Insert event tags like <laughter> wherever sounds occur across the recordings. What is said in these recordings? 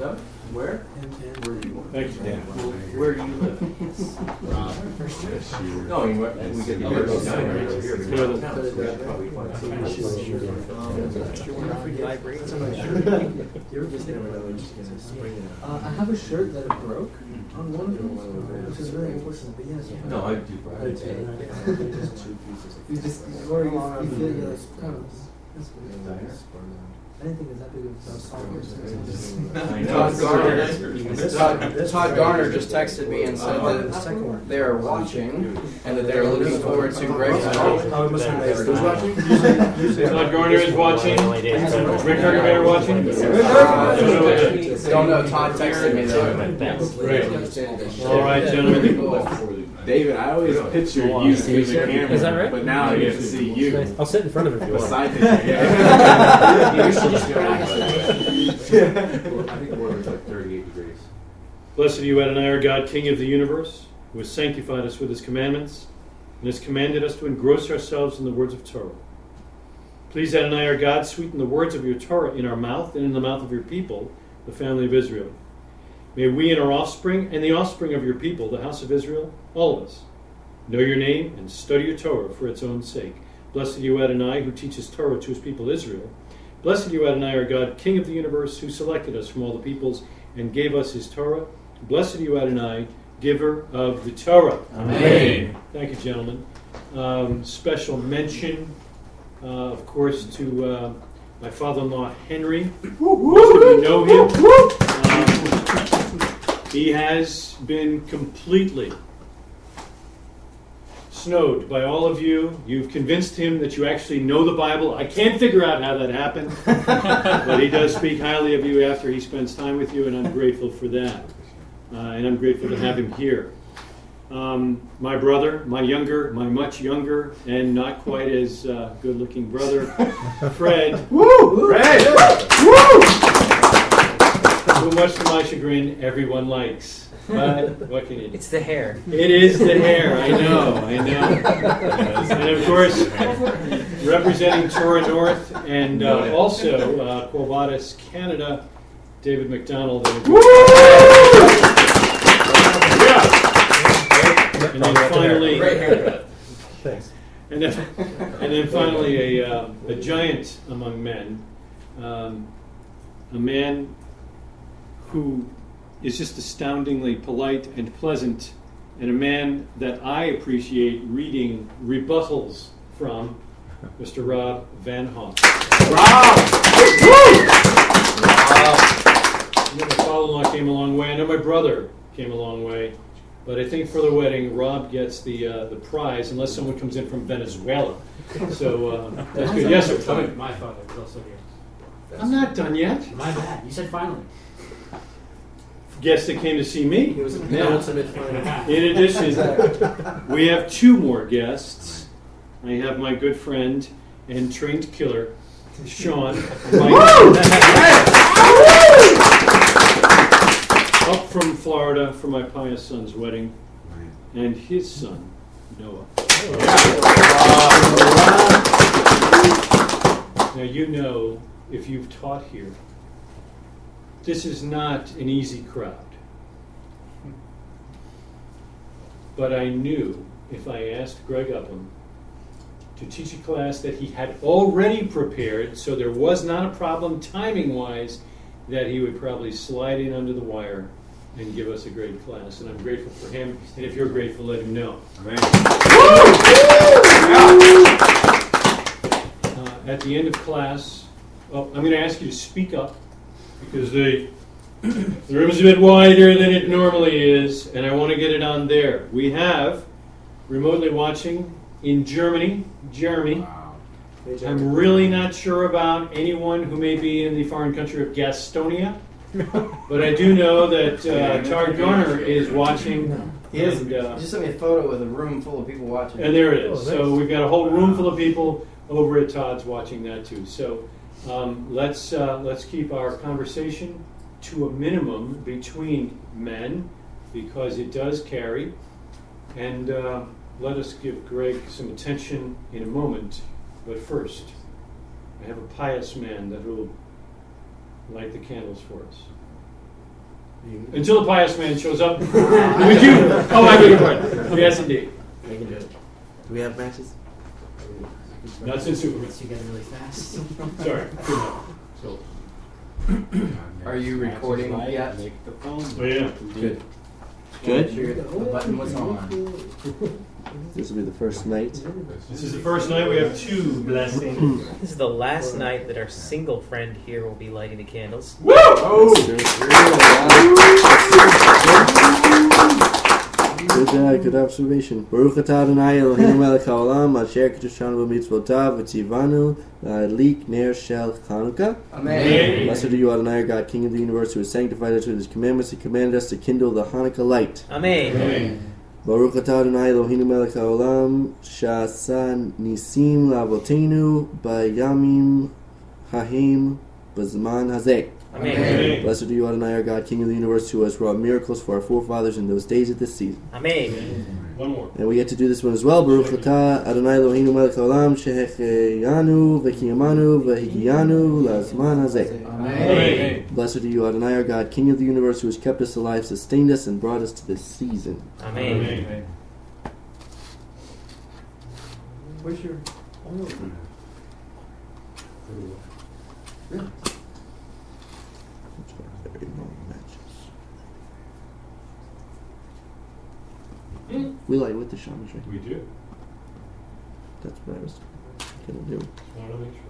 Doug, where? Where do you want? Thank you, Dan. Where do you live? No, you went, we get the Oh, down here. it's here. It's here. Probably find Uh, I have a shirt that broke on one of them, which is really unfortunate, but yes. No, I do. You just, or you, you feel you're like, oh, that's weird. I didn't think it was that big of a song. I know. <laughs> Todd Garner, It's- Todd, Todd Garner just texted me and said uh, that they are watching and that they are looking forward to Greg's talk. It must have been. Who's watching? Todd Garner is watching. Rick Huckleberry watching. Don't know, Todd texted me though. Great. All right, gentlemen. David, I always picture you through the camera, Is that right? but now I get to see you I'll sit in front of it if you want. beside the camera. <laughs> You should just go. I think the weather's like thirty-eight degrees. Blessed are you, Adonai, our God, King of the universe, who has sanctified us with his commandments and has commanded us to engross ourselves in the words of Torah. Please, Adonai, our God, sweeten the words of your Torah in our mouth and in the mouth of your people, the family of Israel. May we and our offspring and the offspring of your people, the house of Israel, all of us, know your name and study your Torah for its own sake. Blessed are you, Adonai, who teaches Torah to his people Israel. Blessed are you, Adonai, our God, King of the universe, who selected us from all the peoples and gave us his Torah. Blessed are you, Adonai, giver of the Torah. Amen. Thank you, gentlemen. Um, special mention, uh, of course, to uh, my father-in-law Henry. Most of you know him. He has been completely snowed by all of you. You've convinced him that you actually know the Bible. I can't figure out how that happened, <laughs> but he does speak highly of you after he spends time with you, and I'm grateful for that. Uh, and I'm grateful to have him here. Um, my brother, my younger, my much younger, and not quite as uh, good looking brother, <laughs> Fred. Who, much to my chagrin, everyone likes. But what can you do? It's the hair. It is the hair, I know, I know. And of course, representing Torah North and uh, also uh, Quo Vadis Canada, David McDonald. And And then finally, Great haircut. Thanks. and then, and then finally, a, uh, a giant among men, um, a man who is just astoundingly polite and pleasant, and a man that I appreciate reading rebuttals from, Mr. Rob Van Hoff. I know my father-in-law came a long way. I know my brother came a long way. But I think for the wedding, Rob gets the uh, the prize unless someone comes in from Venezuela. So uh, that's good. Yes, sir. My father is also here. I'm not done yet. My bad. You said finally. Guests that came to see me. He was a penultimate final. In addition, we have two more guests. I have my good friend and trained killer, Sean. Up from Florida for my pious son's wedding, and his son, Noah. Now, you know, if you've taught here, this is not an easy crowd. But I knew if I asked Greg Upham to teach a class that he had already prepared, so there was not a problem timing wise, that he would probably slide in under the wire and give us a great class. And I'm grateful for him. And if you're grateful, let him know. Uh, at the end of class, well, I'm going to ask you to speak up because the, <clears throat> the room is a bit wider than it normally is, and I want to get it on there. We have remotely watching in Germany, Jeremy. I'm really not sure about anyone who may be in the foreign country of Gastonia, <laughs> but I do know that uh, Todd Garner is watching. He is. And, uh, just sent me a photo with a room full of people watching. and there it is. Oh, so we've got a whole room full of people over at Todd's watching that too. So um, let's uh, let's keep our conversation to a minimum between men because it does carry. And uh, let us give Greg some attention in a moment. But first, I have a pious man that will light the candles for us. Until the pious man shows up. <laughs> we do. Oh, I beg your pardon. Yes, indeed. We can do it. Do we have matches? Not since Superman. Gets together really fast. <laughs> Sorry. So, <coughs> Are you recording yet? Make the phone. oh yeah. Good. Good. Sure the button was on. <laughs> This will be the first night. This is the first night we have two blessings. <coughs> This is the last night that our single friend here will be lighting the candles. Good, uh, good observation. Baruch atah Adonai Eloheinu melech haolam asher kedushanu b'mitzvotav v'tzivanu la'adlik ner shel Chanukah. Amen. Blessed are you, Adonai, our God, King of the universe, who has sanctified us with his commandments and commanded us to kindle the Hanukkah light. Amen. Amen. Baruch atah Adonai Eloheinu melech haolam sha'asa nisim la'avotenu b'yamim ha'hem b'zman hazeh. Amen. Amen. Blessed are you, Adonai, our God, King of the universe, who has wrought miracles for our forefathers in those days of this season. Amen. One more. And we get to do this one as well. Baruch atah Adonai Eloheinu melech haolam shehecheyanu v'kiyamanu v'higiyanu lazman hazeh. Amen. Blessed are you, Adonai, our God, King of the universe, who has kept us alive, sustained us, and brought us to this season. Amen. Amen. Where's your oil? Very long matches. Hmm. We light with the shamash, right? We do. That's what I was gonna do. Want to make sure.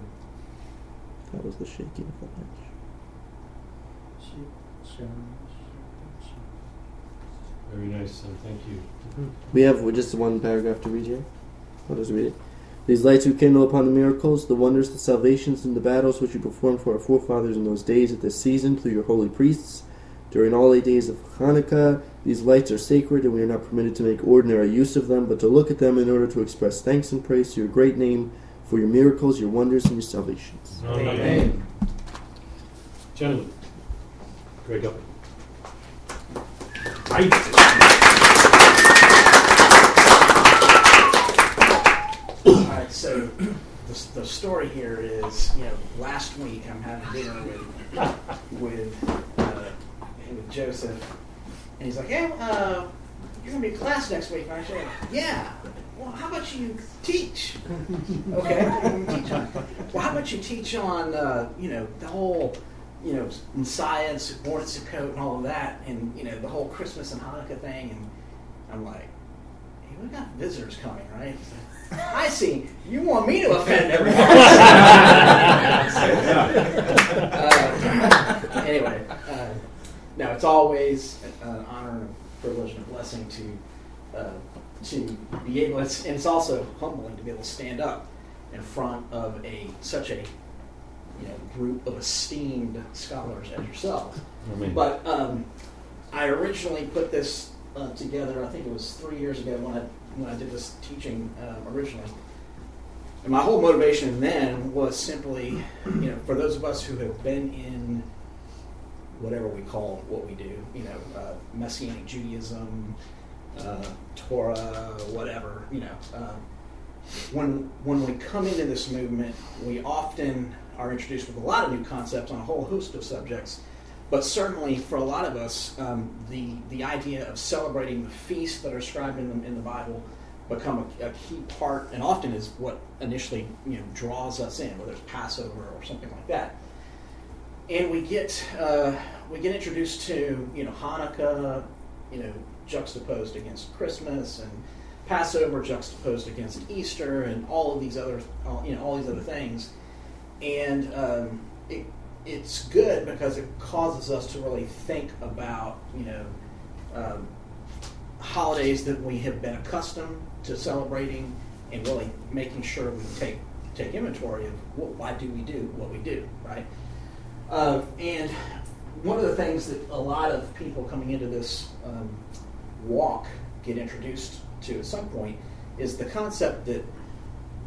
That was the shaking of the match. Very nice, son. Thank you. We have just one paragraph to read here. I'll just read it. These lights who kindle upon the miracles, the wonders, the salvations, and the battles which you performed for our forefathers in those days at this season through your holy priests. During all eight days of Hanukkah, these lights are sacred, and we are not permitted to make ordinary use of them, but to look at them in order to express thanks and praise to your great name for your miracles, your wonders, and your salvations. Amen. Gentlemen, Greg up. All right, so the, the story here is, you know, last week I'm having dinner with with uh, with Joseph, and he's like, "Yeah, uh, you're gonna be in class next week." And I said, "Yeah." Well, how about you teach? <laughs> Okay, teach on. Well, how about you teach on, uh, you know, the whole, you know, Messiah and Sukkot, Sukkot and all of that, and you know, the whole Christmas and Hanukkah thing. And I'm like, hey, we got visitors coming, right? I see. You want me to offend everyone. <laughs> <laughs> uh, anyway, uh, no, it's always an honor and a privilege and a blessing to uh, to be able. It's, and it's also humbling to be able to stand up in front of a such a you know group of esteemed scholars as yourselves. Amen. But um, I originally put this uh, together. I think it was three years ago when I when I did this teaching um, originally. And my whole motivation then was simply, you know, for those of us who have been in whatever we call what we do, you know, uh, Messianic Judaism, uh, Torah, whatever, you know. Um, when when we come into this movement, we often are introduced with a lot of new concepts on a whole host of subjects. But certainly, for a lot of us, um, the the idea of celebrating the feasts that are described in the, in the Bible become a, a key part, and often is what initially you know draws us in, whether it's Passover or something like that. And we get uh, we get introduced to you know Hanukkah, you know juxtaposed against Christmas, and Passover juxtaposed against Easter, and all of these other all, you know all these other things, and um, it it's good because it causes us to really think about you know um, holidays that we have been accustomed to celebrating and really making sure we take take inventory of what, why do we do what we do right uh, and one of the things that a lot of people coming into this um, walk get introduced to at some point is the concept that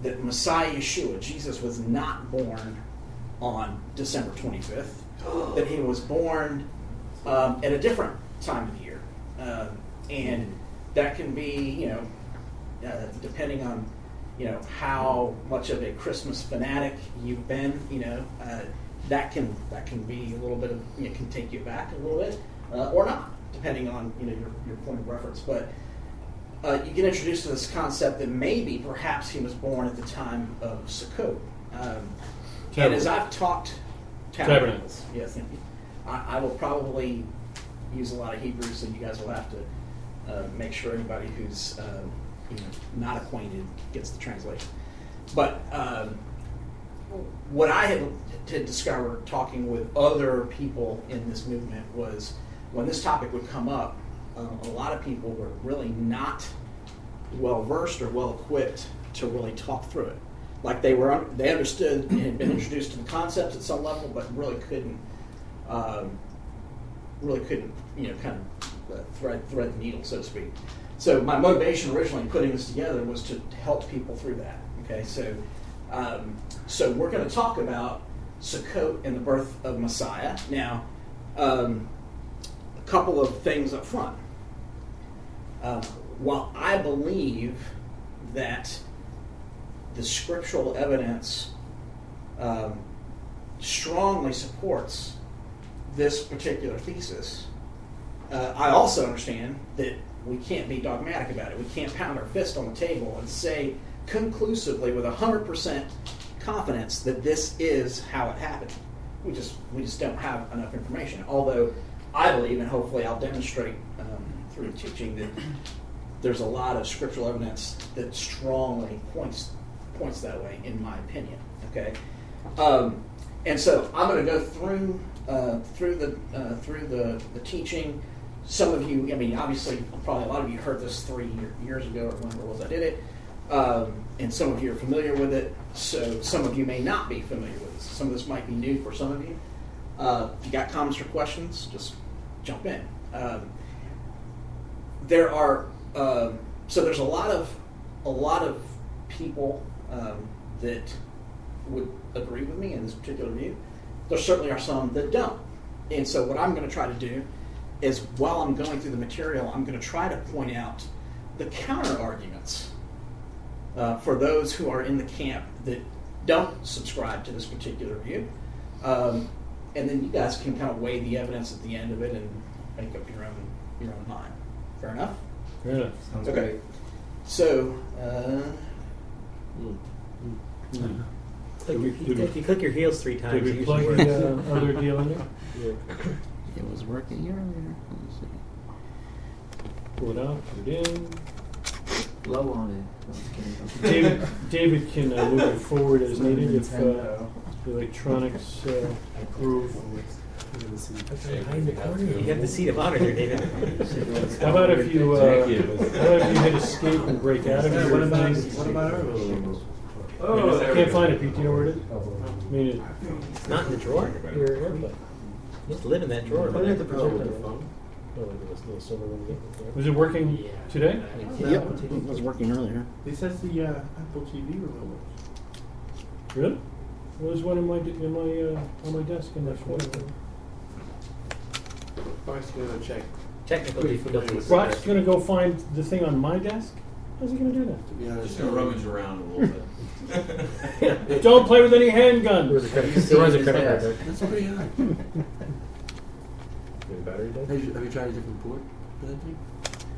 that Messiah Yeshua Jesus was not born on December 25th, <gasps> that he was born um, at a different time of year. Um, and that can be, you know, uh, depending on, you know, how much of a Christmas fanatic you've been, you know, uh, that can that can be a little bit of you know, can take you back a little bit uh, or not, depending on you know your, your point of reference. But uh, you get introduced to this concept that maybe perhaps he was born at the time of Sukkot. Um, and as I've talked Tabernacles. yes, thank you. I, I will probably use a lot of Hebrew, so you guys will have to uh, make sure anybody who's um, you know, not acquainted gets the translation. But um, what I had to discover talking with other people in this movement was when this topic would come up, uh, a lot of people were really not well versed or well equipped to really talk through it. Like they were, they understood and <clears throat> had been introduced to the concepts at some level, but really couldn't, um, really couldn't, you know, kind of uh, thread thread the needle, so to speak. So my motivation originally in putting this together was to help people through that. Okay, so um, so we're going to talk about Sukkot and the birth of Messiah. Now, um, a couple of things up front. Uh, while I believe that the scriptural evidence um, strongly supports this particular thesis, uh, I also understand that we can't be dogmatic about it. We can't pound our fist on the table and say conclusively with 100% confidence that this is how it happened. We just we just don't have enough information. Although I believe, and hopefully I'll demonstrate um, through the teaching that there's a lot of scriptural evidence that strongly points points that way, in my opinion. Okay, um, and so I'm going to go through uh, through the uh, through the, the teaching. Some of you, I mean, obviously, probably a lot of you heard this three year, years ago or whenever was I did it, um, and some of you are familiar with it. So some of you may not be familiar with it. Some of this might be new for some of you. Uh, if you got comments or questions, just jump in. Um, there are um, so there's a lot of a lot of people um, that would agree with me in this particular view. There certainly are some that don't. And so what I'm going to try to do is while I'm going through the material, I'm going to try to point out the counter arguments uh, for those who are in the camp that don't subscribe to this particular view. Um, and then you guys can kind of weigh the evidence at the end of it and make up your own your own mind. Fair enough. Fair enough. Sounds Okay. great. So, uh, Click, we- you, did we- click, you click your heels three times. Did it we usually plug the uh, other deal in there? It was working earlier. Let's see. Pull it out, put it in. Low on David, David can uh, move it forward as needed if uh, the electronics uh, approve. You have the seat of honor here, David. How about if you, uh, how about if you hit escape and break out of it. your What about, thing? what about our little Oh, I there can't find it, Pete. Do you know where it is? I mean, It's not in the drawer. your airplane. You have to live in that drawer. Put it at the man. projector phone. Was it working today? Yep, it was working earlier. This has the uh, Apple TV remote. Really? There was one in my, in my, uh, on my desk in my phone. Brock's gonna check. Technical Pretty familiar difficulties. with Brock's gonna go find the thing on my desk? How's he gonna do that? To be honest, Just gonna rummage around a little bit. <laughs> Don't play with any handguns. There was a credit card there. That's pretty high. <laughs> Battery dead? Have you, have you tried a different port for that thing?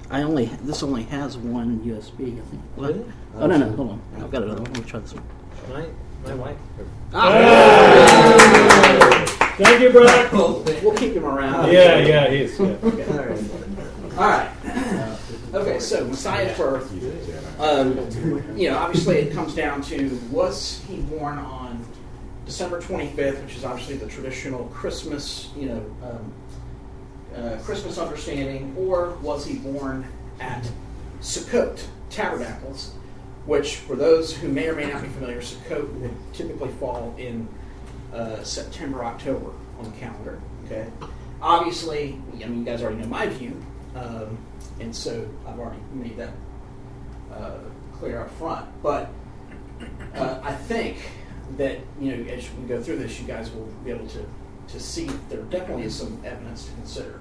I only this only has one USB. I think. What? Really? Oh no no hold on. I've got another one. Let me try this one. My, my wife. Thank you, Brock. We'll keep him around. Yeah, yeah, he is. Yeah. <laughs> All right. Okay, so Messiah's birth. Um, you know, obviously it comes down to was he born on December 25th, which is obviously the traditional Christmas, you know, um, uh, Christmas understanding, or was he born at Sukkot Tabernacles, which, for those who may or may not be familiar, Sukkot would typically fall in uh, September, October on the calendar. Okay, obviously, I mean, you guys already know my view, um, and so I've already made that uh, clear up front. But uh, I think that you know, as we go through this, you guys will be able to to see there definitely is some evidence to consider.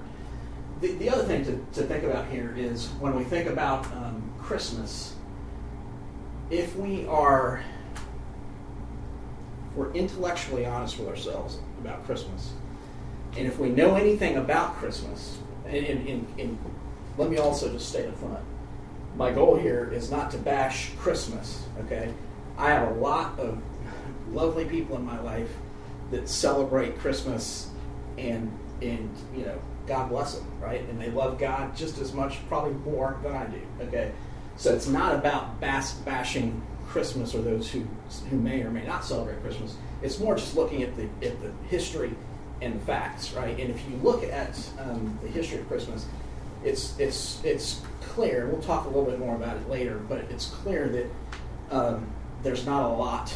The, the other thing to, to think about here is when we think about um, Christmas, if we are if we're intellectually honest with ourselves about Christmas, and if we know anything about Christmas, and, and, and, and let me also just state up front, my goal here is not to bash Christmas. Okay, I have a lot of lovely people in my life that celebrate Christmas, and and you know, God bless them, right? And they love God just as much, probably more than I do. Okay, so it's not about bas- bashing Christmas or those who who may or may not celebrate Christmas. It's more just looking at the at the history and the facts, right? And if you look at um, the history of Christmas, it's it's it's clear. We'll talk a little bit more about it later, but it's clear that um, there's not a lot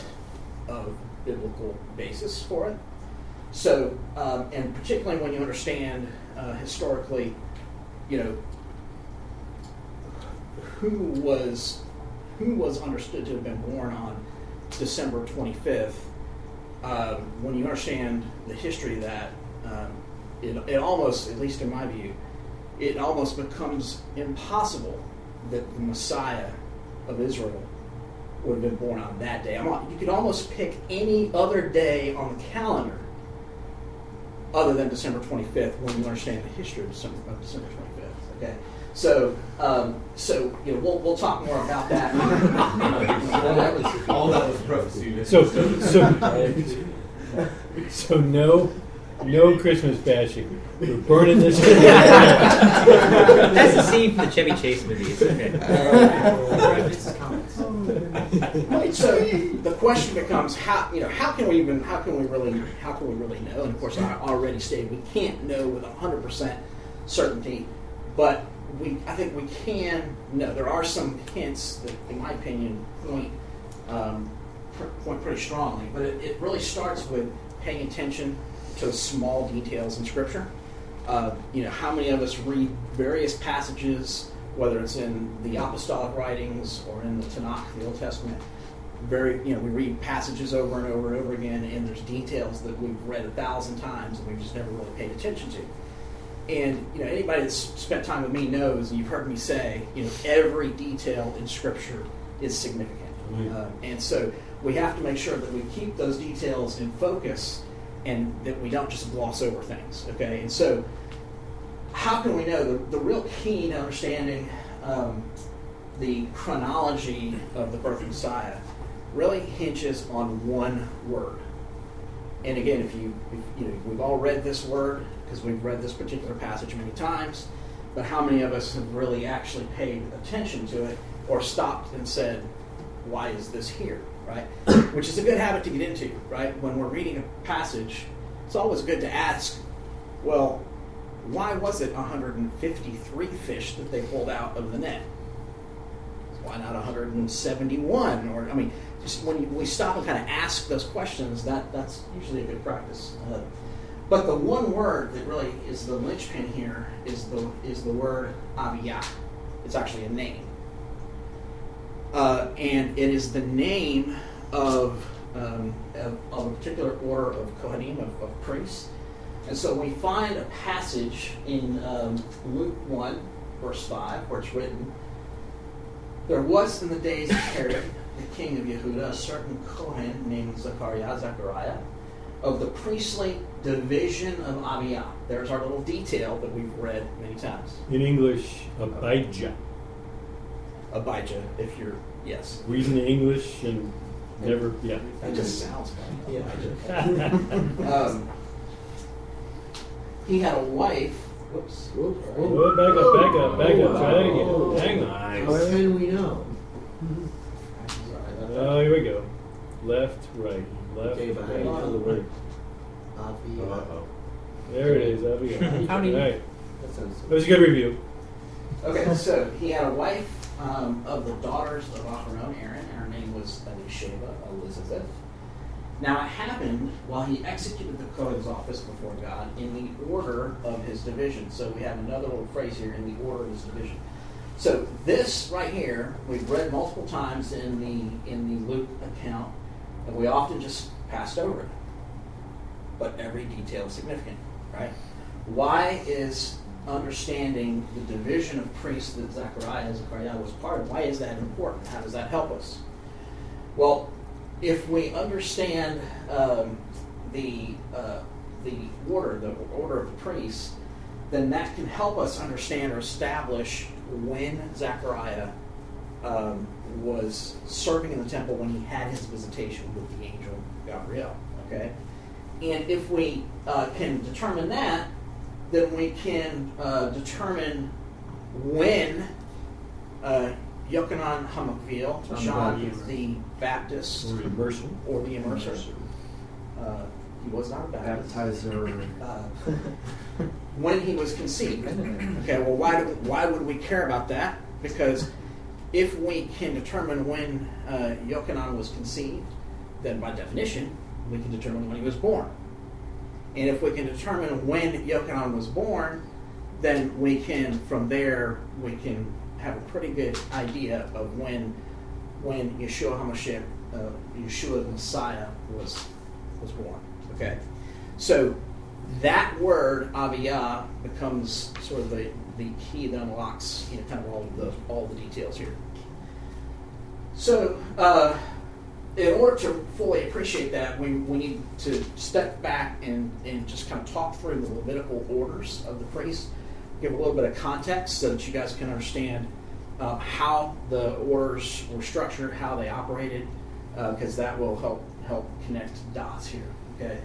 of biblical basis for it. So, um, and particularly when you understand uh, historically, you know, who was who was understood to have been born on December 25th. Um, when you understand the history of that, um, it, it almost, at least in my view, it almost becomes impossible that the Messiah of Israel would have been born on that day. You could almost pick any other day on the calendar other than December 25th when you understand the history of December, of December 25th. Okay, so um, so you know we'll, we'll talk more about that. <laughs> All that was prophecy. So, so, so no, no Christmas bashing. We're burning this. That's the scene from the Chevy Chase movies. Okay. <laughs> Right, so the question becomes how you know how can we even how can we really how can we really know? And of course, I already stated we can't know with hundred percent certainty, but we I think we can know. There are some hints that, in my opinion, point um, pr- point pretty strongly. But it, it really starts with paying attention to small details in Scripture. Uh, you know, how many of us read various passages, whether it's in the apostolic writings or in the Tanakh, the Old Testament, very, you know, we read passages over and over and over again, and there's details that we've read a thousand times and we've just never really paid attention to. And you know, anybody that's spent time with me knows, and you've heard me say, you know, every detail in Scripture is significant, uh, and so we have to make sure that we keep those details in focus, and that we don't just gloss over things. Okay, and so how can we know the, the real key to understanding um, the chronology of the birth of Messiah really hinges on one word. And again, if you, if, you know, we've all read this word because we've read this particular passage many times, but how many of us have really actually paid attention to it or stopped and said, "Why is this here?" Right? <coughs> Which is a good habit to get into, right? When we're reading a passage, it's always good to ask, "Well, why was it 153 fish that they pulled out of the net? Why not 171? Or I mean, just when you, we stop and kind of ask those questions, that that's usually a good practice. Uh, but the one word that really is the linchpin here is the is the word Aviyah. It's actually a name, uh, and it is the name of, um, of, of a particular order of Kohanim of, of priests. And so we find a passage in um, Luke 1, verse 5, where it's written There was in the days of Herod, the king of Yehuda, a certain Kohen named Zechariah, Zechariah, of the priestly division of Abiyah. There's our little detail that we've read many times. In English, Abijah. Abijah, if you're, yes. Reading the English and never, yeah. That just sounds funny. Yeah. Abijah. <laughs> um, he had a wife. Whoops. Oh, back up, back up, back up. Try that again. Hang on. How do we know? Oh, here we go. Left, right, left, Okay, but how do right. you know the word? Avi. Uh-oh. There it is. There. How do you- All right. That sounds. That was a good review. Okay, so he had a wife um, of the daughters of Aharon, Aaron. And her name was Elisheva, Elizabeth. Now it happened while he executed the Cohen's office before God in the order of his division. So we have another little phrase here in the order of his division. So this right here we've read multiple times in the in the Luke account, and we often just passed over it. But every detail is significant, right? Why is understanding the division of priests that Zechariah, and Zechariah was part of, why is that important? How does that help us? Well, if we understand um, the uh, the order, the order of the priests, then that can help us understand or establish when Zechariah um, was serving in the temple when he had his visitation with the angel Gabriel. Okay, and if we uh, can determine that, then we can uh, determine when uh, Yochanan HaMatbil, John the Baptist. the Baptist, Or immersion. or the immerser. Uh, he was not a Baptist. Baptizer. Uh, when he was conceived. Okay, well, why, do, why would we care about that? Because if we can determine when uh, Yochanan was conceived, then by definition, we can determine when he was born. And if we can determine when Yochanan was born, then we can, from there, we can have a pretty good idea of when when Yeshua HaMashiach, uh, Yeshua the Messiah, was was born. Okay, so that word Aviyah becomes sort of the, the key that unlocks you know kind of all the all the details here. So, uh, in order to fully appreciate that, we, we need to step back and, and just kind of talk through the Levitical orders of the priests, give a little bit of context so that you guys can understand uh, how the orders were structured, how they operated, because that will help help connect dots here. Okay,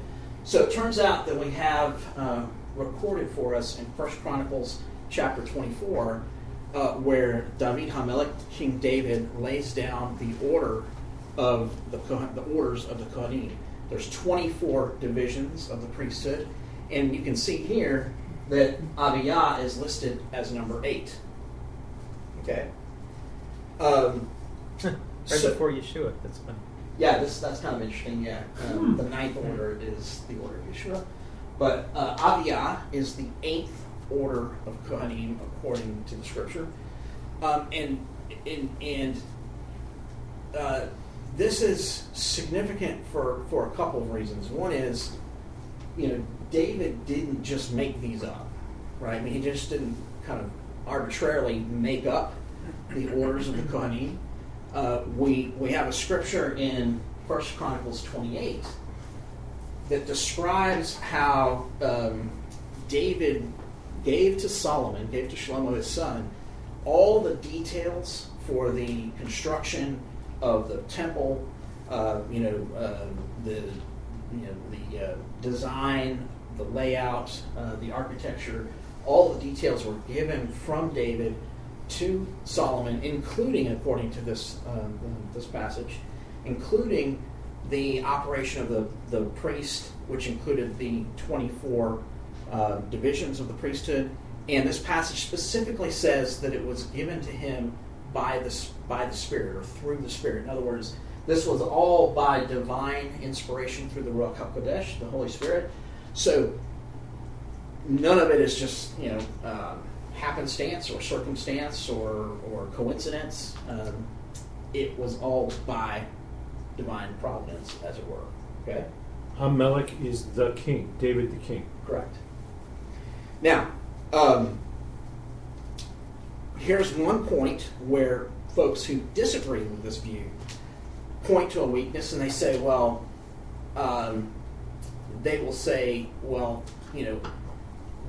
so it turns out that we have uh, recorded for us in First Chronicles chapter 24, uh, where David Hamelech, King David, lays down the order of the the orders of the Kohanim. There's 24 divisions of the priesthood, and you can see here that Abiyah is listed as number eight. Okay. Um, <laughs> right so- before Yeshua. That's funny. yeah, this that's kind of interesting. Yeah, um, the ninth order is the order of Yeshua, but uh, Aviyah is the eighth order of Kohanim according to the scripture, um, and and and uh, this is significant for for a couple of reasons. One is, you know, David didn't just make these up, right? I mean, he just didn't kind of arbitrarily make up the orders of the Kohanim uh, we we have a scripture in First Chronicles 28 that describes how um, David gave to Solomon, gave to Shlomo his son, all the details for the construction of the temple. Uh, you know uh, the you know the uh, design, the layout, uh, the architecture. All the details were given from David to Solomon, including, according to this um, this passage, including the operation of the, the priest, which included the 24 uh, divisions of the priesthood. And this passage specifically says that it was given to him by the, by the Spirit or through the Spirit. In other words, this was all by divine inspiration through the Ruach HaKodesh, the Holy Spirit. So none of it is just, you know, um, happenstance or circumstance or, or coincidence. Um, it was all by divine providence, as it were. Okay? Hamelech is the king, David the king. Correct. Now, um, here's one point where folks who disagree with this view point to a weakness and they say, well, um, they will say, well, you know,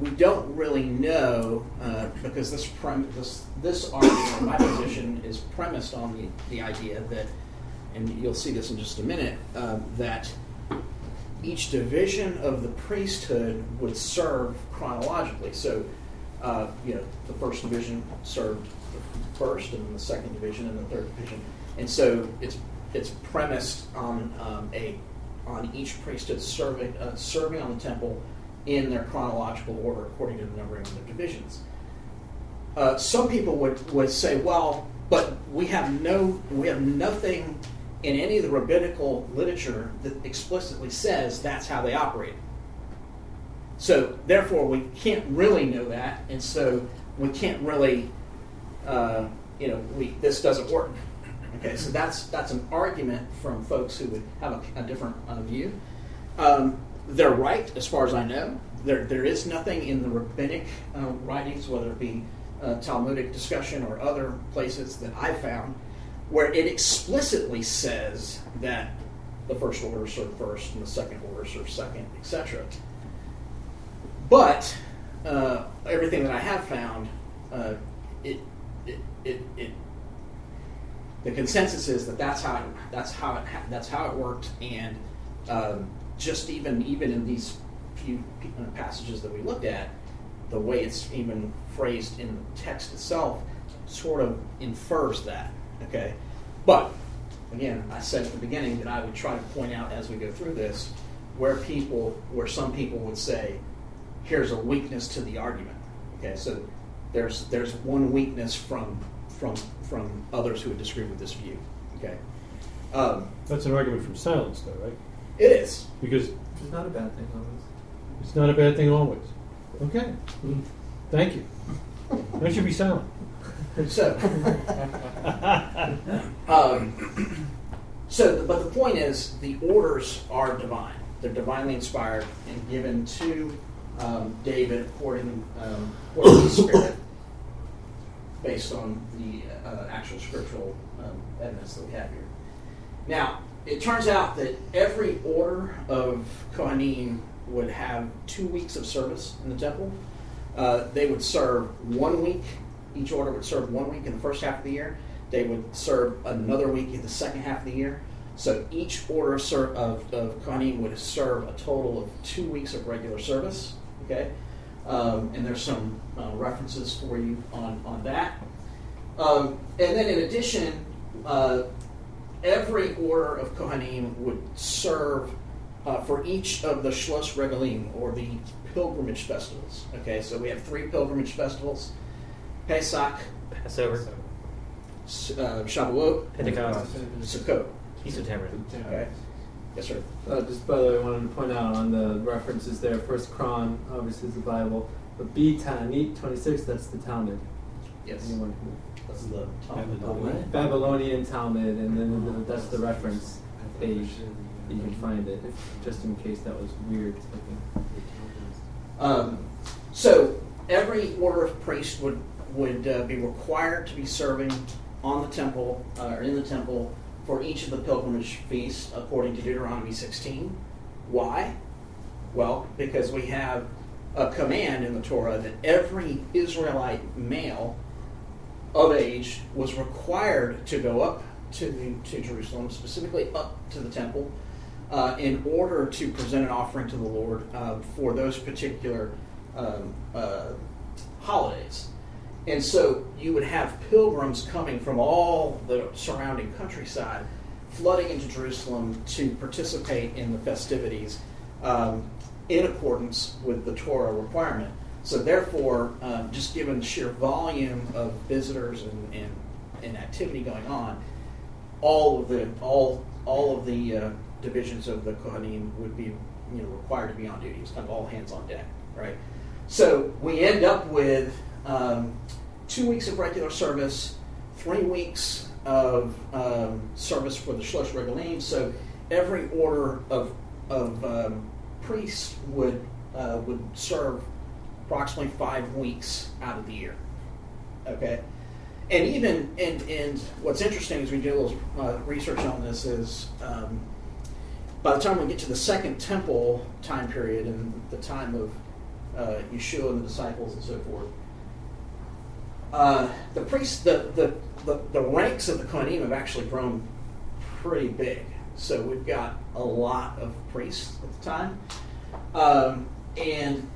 we don't really know uh, because this, prem- this this argument, my position, is premised on the, the idea that, and you'll see this in just a minute, uh, that each division of the priesthood would serve chronologically. So, uh, you know, the first division served first, and then the second division, and the third division. And so it's it's premised on um, a on each priesthood serving uh, serving on the temple in their chronological order according to the numbering of their divisions. Uh, some people would, would say, well, but we have no we have nothing in any of the rabbinical literature that explicitly says that's how they operate. So therefore, we can't really know that, and so we can't really, uh, you know, we this doesn't work. Okay, so that's that's an argument from folks who would have a, a different uh, view. Um, they're right, as far as I know. There, there is nothing in the rabbinic uh, writings, whether it be uh, Talmudic discussion or other places that I found, where it explicitly says that the first order serve first and the second order serve second, etc. But uh, everything that I have found, uh, it, it, it, it, the consensus is that that's how it, that's how it that's how it worked, and um, just even even in these few uh, passages that we looked at, the way it's even phrased in the text itself sort of infers that. Okay, but again, I said at the beginning that I would try to point out as we go through this where people, where some people would say, here's a weakness to the argument. Okay, so there's there's one weakness from from from others who would disagree with this view. Okay, um, That's an argument from silence, though, right? it is. Because Which is not a bad thing, always. it's not a bad thing always. Okay. Thank you. Why should be silent? So, <laughs> um, so, but the point is, the orders are divine. They're divinely inspired and given to um, David according, um, according to the Spirit, based on the uh, actual scriptural um, evidence that we have here. Now, it turns out that every order of Kohanim would have two weeks of service in the temple. Uh, they would serve one week. Each order would serve one week in the first half of the year. They would serve another week in the second half of the year. So each order of, of, of Kohanim would serve a total of two weeks of regular service. Okay, um, and there's some uh, references for you on on that. Um, and then in addition, uh, every order of Kohanim would serve uh, for each of the Shlosh Regalim, or the pilgrimage festivals. Okay, so we have three pilgrimage festivals Pesach, Passover, uh, Shavuot, Pentecost, Sukkot. Feast of Tabernacle. Okay, yes, sir. Uh, just by the way, I wanted to point out on the references there, First Cron obviously is the Bible, but B Tanit 26, that's the Talmud. Yes, Anyone who- that's the Babylonian. Babylonian Talmud, and then the, that's the reference page. You can find it, just in case that was weird. Um, so every order of priest would would uh, be required to be serving on the temple uh, or in the temple for each of the pilgrimage feasts, according to Deuteronomy 16. Why? Well, because we have a command in the Torah that every Israelite male of age was required to go up to the, to Jerusalem, specifically up to the temple, uh, in order to present an offering to the Lord uh, for those particular um, uh, holidays. And so you would have pilgrims coming from all the surrounding countryside flooding into Jerusalem to participate in the festivities um, in accordance with the Torah requirement. So, therefore, um, just given the sheer volume of visitors and, and, and activity going on, all of the all all of the uh, divisions of the Kohanim would be you know required to be on duty. It's kind of all hands on deck, right? So we end up with um, two weeks of regular service, three weeks of um, service for the Shlosh Regalim. So every order of of um, priests would uh, would serve approximately five weeks out of the year. Okay, and even and and what's interesting as we do a little uh, research on this is um, by the time we get to the second temple time period and the time of uh, Yeshua and the disciples and so forth, uh, the priests, the, the, the, the ranks of the Kohanim have actually grown pretty big. So we've got a lot of priests at the time. Um, and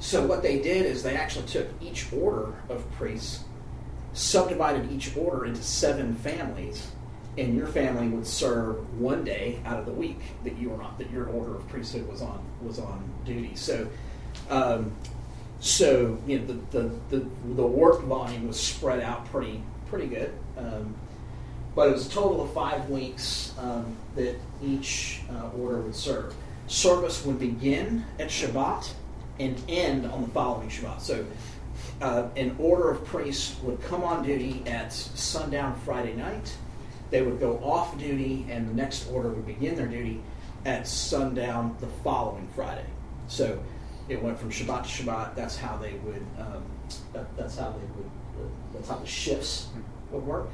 so what they did is they actually took each order of priests, subdivided each order into seven families, and your family would serve one day out of the week that you were on, that your order of priesthood was on was on duty. So, um, so you know the, the, the, the work volume was spread out pretty pretty good. Um, but it was a total of five weeks um, that each uh, order would serve. Service would begin at Shabbat and end on the following Shabbat. So, uh, an order of priests would come on duty at sundown Friday night. They would go off duty, and the next order would begin their duty at sundown the following Friday. So, it went from Shabbat to Shabbat. That's how they would. Um, that, that's how they would. that's how the shifts would work.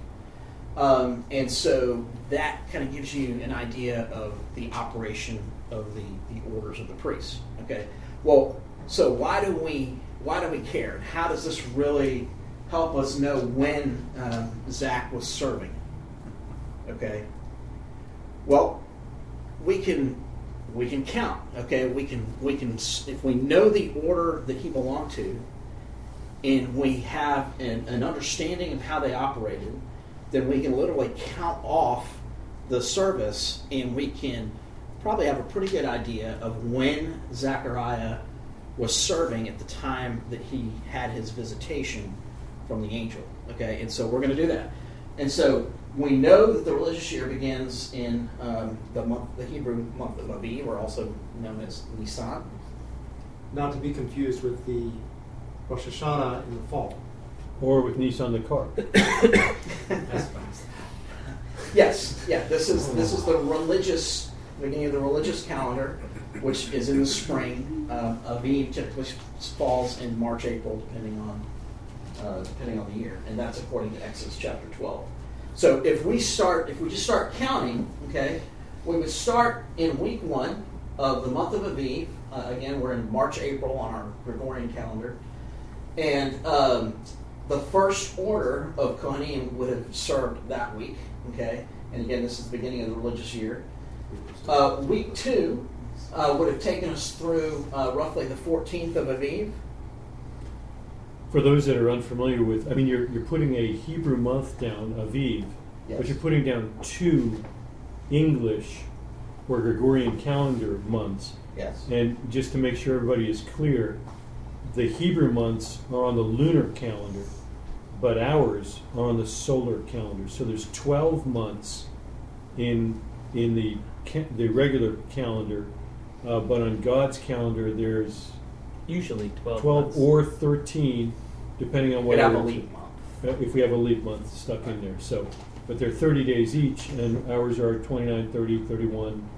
Um, and so that kind of gives you an idea of the operation of the, the orders of the priests. Okay. Well, so why do we why do we care? How does this really help us know when um, Zach was serving? Okay. Well, we can we can count. Okay, we can we can if we know the order that he belonged to, and we have an, an understanding of how they operated, then we can literally count off the service, and we can probably have a pretty good idea of when Zechariah was serving at the time that he had his visitation from the angel. Okay, and so we're going to do that. And so we know that the religious year begins in um, the month, the Hebrew month of Aviv, or also known as Nisan. Not to be confused with the Rosh Hashanah in the fall. Or with Nissan the car. That's <coughs> fast. Yes, yeah. This is this is the religious beginning of the religious calendar, which is in the spring. Um, Aviv typically falls in March, April, depending on uh, depending on the year, and that's according to Exodus chapter twelve. So if we start, if we just start counting, okay, we would start in week one of the month of Aviv. Uh, again, we're in March, April on our Gregorian calendar, and um, the first order of Kohanim would have served that week. Okay, and again, this is the beginning of the religious year. Uh, week two uh, would have taken us through uh, roughly the 14th of Aviv. For those that are unfamiliar with, I mean, you're, you're putting a Hebrew month down, Aviv, but you're putting down two English or Gregorian calendar months. Yes. And just to make sure everybody is clear, the Hebrew months are on the lunar calendar, but ours are on the solar calendar. So there's 12 months in in the ca- the regular calendar, uh, but on God's calendar there's Usually 12. 12 months. or 13, depending on what. have a leap month. If we have a leap month stuck in there, so, but they're 30 days each, and ours are 29, 30, 31,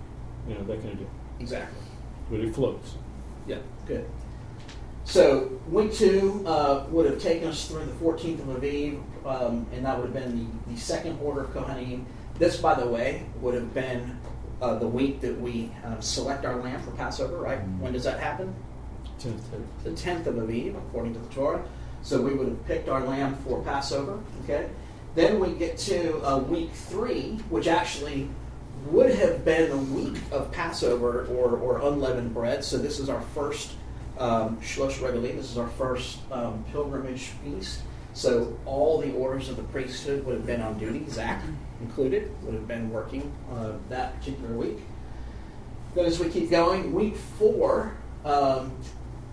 you know, that kind of deal. Exactly. But it floats. Yeah, good. So week two uh, would have taken us through the 14th of Aviv, um, and that would have been the, the second order of Kohanim. This, by the way, would have been uh, the week that we uh, select our lamb for Passover, right? When does that happen? Tenth. the 10th of Aviv, according to the Torah. So we would have picked our lamb for Passover. Okay. Then we get to uh, week three, which actually would have been the week of Passover or, or unleavened bread. So this is our first um, Shlosh Regalim. This is our first um, pilgrimage feast. So all the orders of the priesthood would have been on duty. Zach included would have been working uh, that particular week. Then as we keep going, week four um,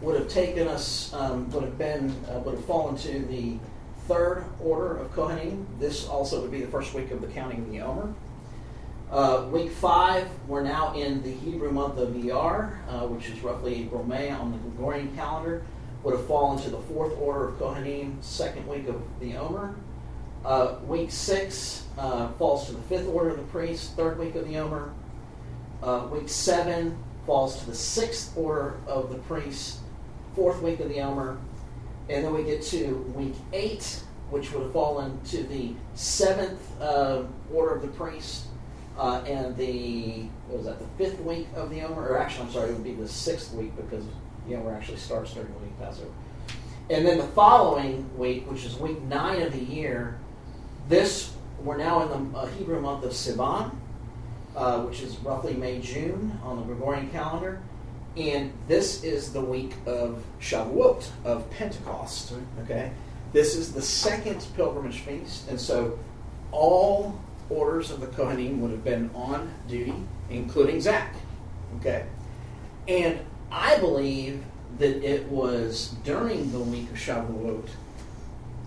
would have taken us, um, would have been, uh, would have fallen to the third order of Kohanim. This also would be the first week of the counting of the Omer. Uh, week five, we're now in the Hebrew month of Iyar, uh, which is roughly April, May on the Gregorian calendar. Would have fallen to the fourth order of Kohanim, second week of the Omer. Uh, week six uh, falls to the fifth order of the priest, third week of the Omer. Uh, week seven falls to the sixth order of the priest, fourth week of the Omer, And then we get to week eight, which would have fallen to the seventh uh, order of the priest, uh, and the what was that? The fifth week of the Omer, or actually, I'm sorry, it would be the sixth week because the Omer actually starts during the week Passover. And then the following week, which is week nine of the year, this we're now in the uh, Hebrew month of Sivan, uh, which is roughly May June on the Gregorian calendar, and this is the week of Shavuot of Pentecost. Okay, this is the second pilgrimage feast, and so all orders of the Kohanim would have been on duty, including Zach. Okay, and I believe that it was during the week of Shavuot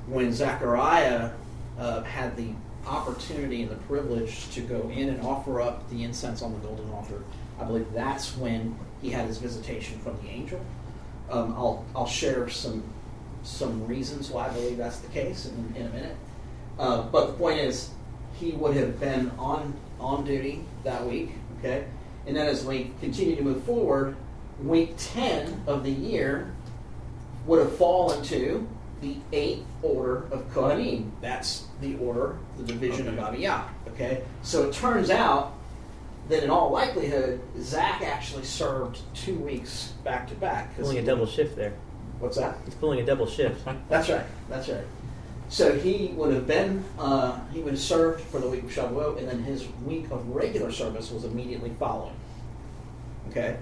when Zechariah uh, had the opportunity and the privilege to go in and offer up the incense on the golden altar. I believe that's when he had his visitation from the angel. Um, I'll I'll share some some reasons why I believe that's the case in, in a minute. Uh, but the point is, he would have been on on duty that week. Okay, and then as we continue to move forward, week ten of the year would have fallen to the eighth order of Kohanim. That's the order, the division of Abiyah. Okay, so it turns out that in all likelihood, Zach actually served two weeks back to back. Pulling a double shift there. What's that? He's pulling a double shift. <laughs> That's right. That's right. So he would have been, uh, he would have served for the week of Shavuot, and then his week of regular service was immediately following. Okay?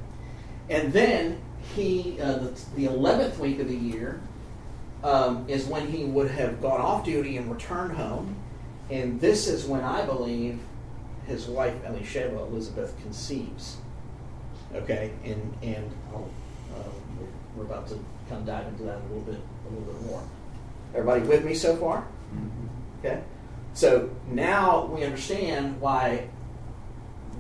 And then he, uh, the, the 11th week of the year um, is when he would have gone off duty and returned home. And this is when I believe his wife, Elisheva, Elizabeth, conceives. Okay? And, and I'll, um, we're, about to kind of dive into that a little bit, a little bit more. Everybody with me so far? Okay. So now we understand why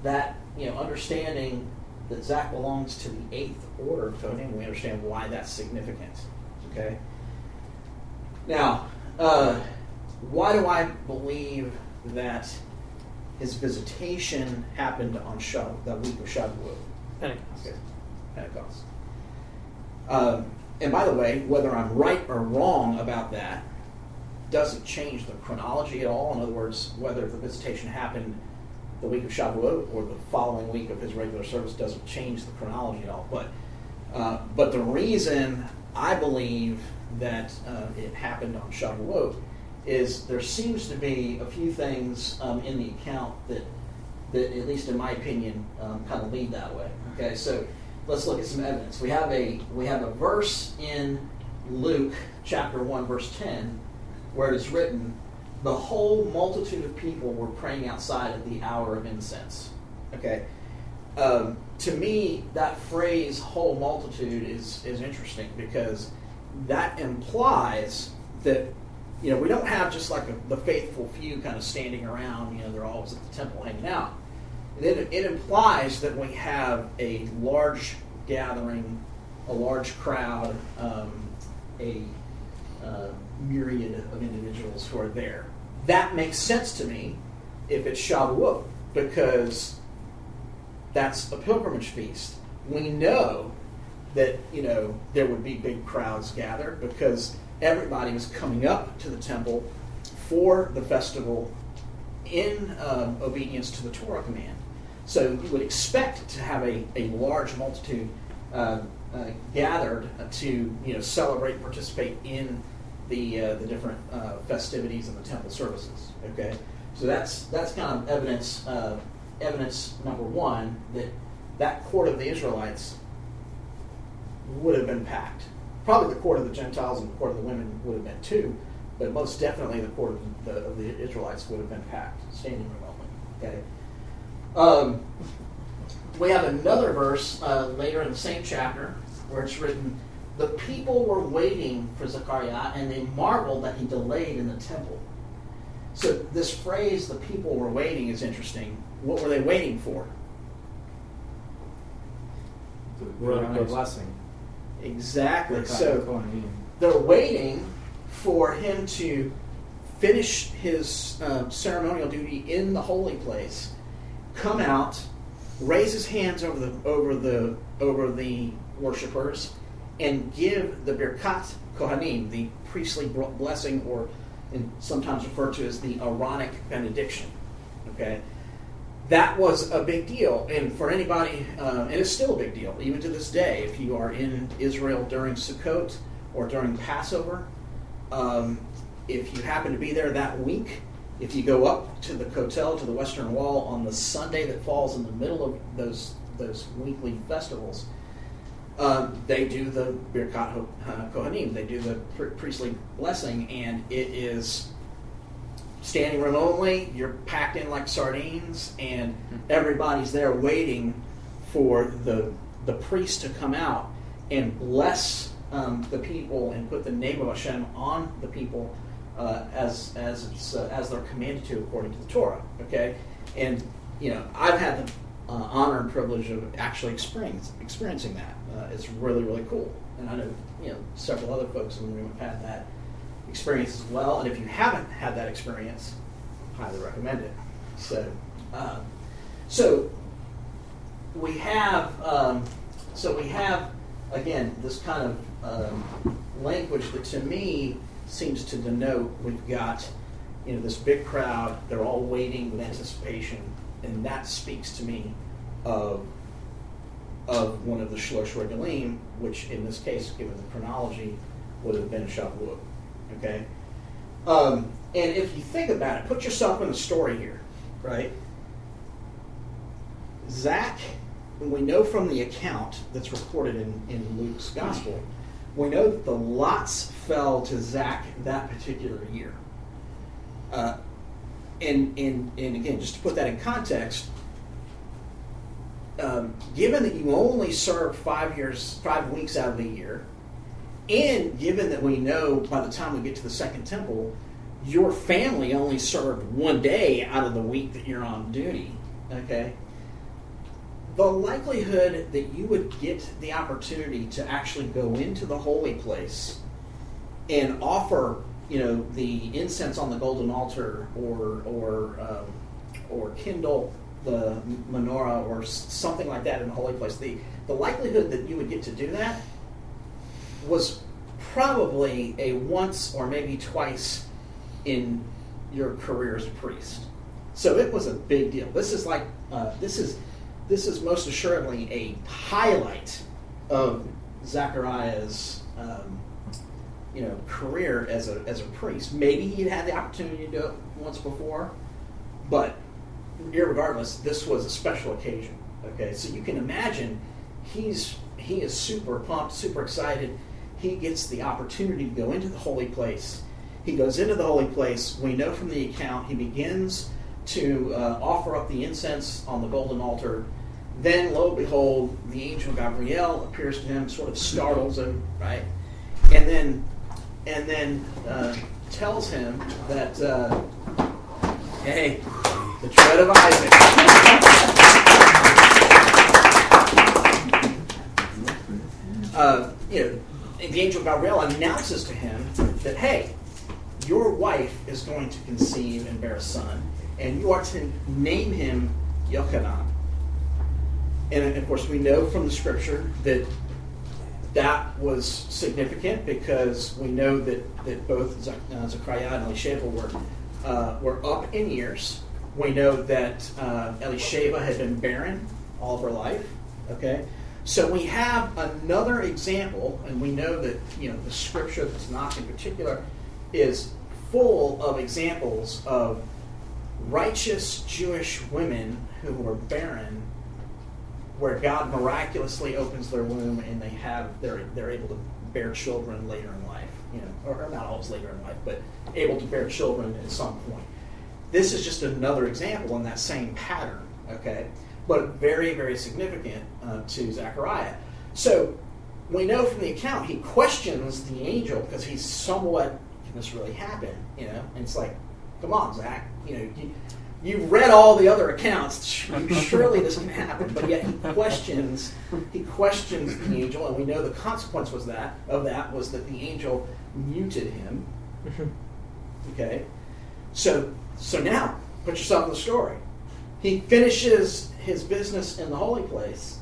that, you know, understanding that Zach belongs to the eighth order of Kohanim, we understand why that's significant. Okay. Now, uh, why do I believe that his visitation happened on Shavuot, that week of Shavuot? Pentecost. Okay. Pentecost. Um, and by the way, whether I'm right or wrong about that doesn't change the chronology at all. In other words, whether the visitation happened the week of Shavuot or the following week of his regular service doesn't change the chronology at all. But uh, but the reason I believe that uh, it happened on Shavuot is there seems to be a few things um, in the account that that, at least in my opinion, um, kind of lead that way. Okay, so let's look at some evidence. We have a we have a verse in Luke chapter one, verse ten, where it is written, "The whole multitude of people were praying outside at the hour of incense." Okay, um, to me, that phrase "whole multitude" is is interesting because that implies that you know we don't have just like a, the faithful few kind of standing around. You know, they're always at the temple hanging out. It, it implies that we have a large gathering, a large crowd, um, a uh, myriad of individuals who are there. That makes sense to me if it's Shavuot because that's a pilgrimage feast. We know that you know there would be big crowds gathered because everybody was coming up to the temple for the festival in um, obedience to the Torah command. So you would expect to have a, a large multitude uh, uh, gathered to you know celebrate, participate in the uh, the different uh, festivities and the temple services. Okay, so that's that's kind of evidence uh, evidence number one that that court of the Israelites would have been packed. Probably the court of the Gentiles and the court of the women would have been too, but most definitely the court of the, of the Israelites would have been packed, standing room only. Okay. Um, we have another verse uh, later in the same chapter where it's written, "The people were waiting for Zechariah, and they marveled that he delayed in the temple." So this phrase, "the people were waiting," is interesting. What were they waiting for? The blessing. Exactly. So, they're waiting for him to finish his uh, ceremonial duty in the holy place, come out, raise his hands over the over the over the worshippers, and give the birkat kohanim, the priestly blessing, or and sometimes referred to as the Aaronic benediction. Okay. That was a big deal, and for anybody, uh, and it's still a big deal, even to this day. If you are in Israel during Sukkot or during Passover, um, if you happen to be there that week, if you go up to the Kotel, to the Western Wall, on the Sunday that falls in the middle of those those weekly festivals, um, they do the Birkat uh, Kohanim. They do the pri- priestly blessing, and it is standing room only. You're packed in like sardines, and everybody's there waiting for the the priest to come out and bless um, the people and put the name of Hashem on the people uh, as as uh, as they're commanded to according to the Torah. Okay, and you know I've had the uh, honor and privilege of actually experiencing that. Uh, it's really really cool, and I know you know several other folks in the room have had that experience as well. And if you haven't had that experience, highly recommend it. So, uh, so we have, um, so we have again this kind of um, language that to me seems to denote we've got you know this big crowd. They're all waiting with anticipation, and that speaks to me of of one of the Shlosh Regalim, which in this case, given the chronology, would have been Shavuot. Okay, um, and if you think about it, put yourself in the story here, right? Zach, we know from the account that's recorded in, in Luke's gospel, we know that the lots fell to Zach that particular year. Uh, and, and, and again, just to put that in context, um, given that you only serve five years, five weeks out of the year, and given that we know by the time we get to the second temple, your family only served one day out of the week that you're on duty, okay? The likelihood that you would get the opportunity to actually go into the holy place and offer, you know, the incense on the golden altar or or um, or kindle the menorah or something like that in the holy place, the the likelihood that you would get to do that was probably a once or maybe twice in your career as a priest. So it was a big deal. This is like uh, this is this is most assuredly a highlight of Zachariah's um, you know career as a as a priest. Maybe he'd had the opportunity to do it once before, but irregardless, this was a special occasion. Okay, so you can imagine he's he is super pumped, super excited. He gets the opportunity to go into the holy place. He goes into the holy place. We know from the account he begins to uh, offer up the incense on the golden altar. Then, lo and behold, the angel Gabriel appears to him, sort of startles him, right? And then, and then uh, tells him that, uh, hey, the tread of Isaac. Uh, you know, the angel Gabriel announces to him that, hey, your wife is going to conceive and bear a son, and you are to name him Yochanan. And of course, we know from the scripture that that was significant because we know that, that both Zechariah and Elisheva were, uh, were up in years. We know that uh, Elisheva had been barren all of her life. Okay, so we have another example, and we know that you know the scripture, the Tanakh in particular, is full of examples of righteous Jewish women who were barren, where God miraculously opens their womb and they have they're they're able to bear children later in life, you know, or, or not always later in life, but able to bear children at some point. This is just another example in that same pattern, okay? But very, very significant uh, to Zechariah. So we know from the account he questions the angel because he's somewhat can this really happen? You know, and it's like, come on, Zach. You know, you, you've read all the other accounts. <laughs> Surely this can happen. But yet he questions. He questions the angel, and we know the consequence was that of that was that the angel muted him. Okay, so so now put yourself in the story. He finishes his business in the holy place.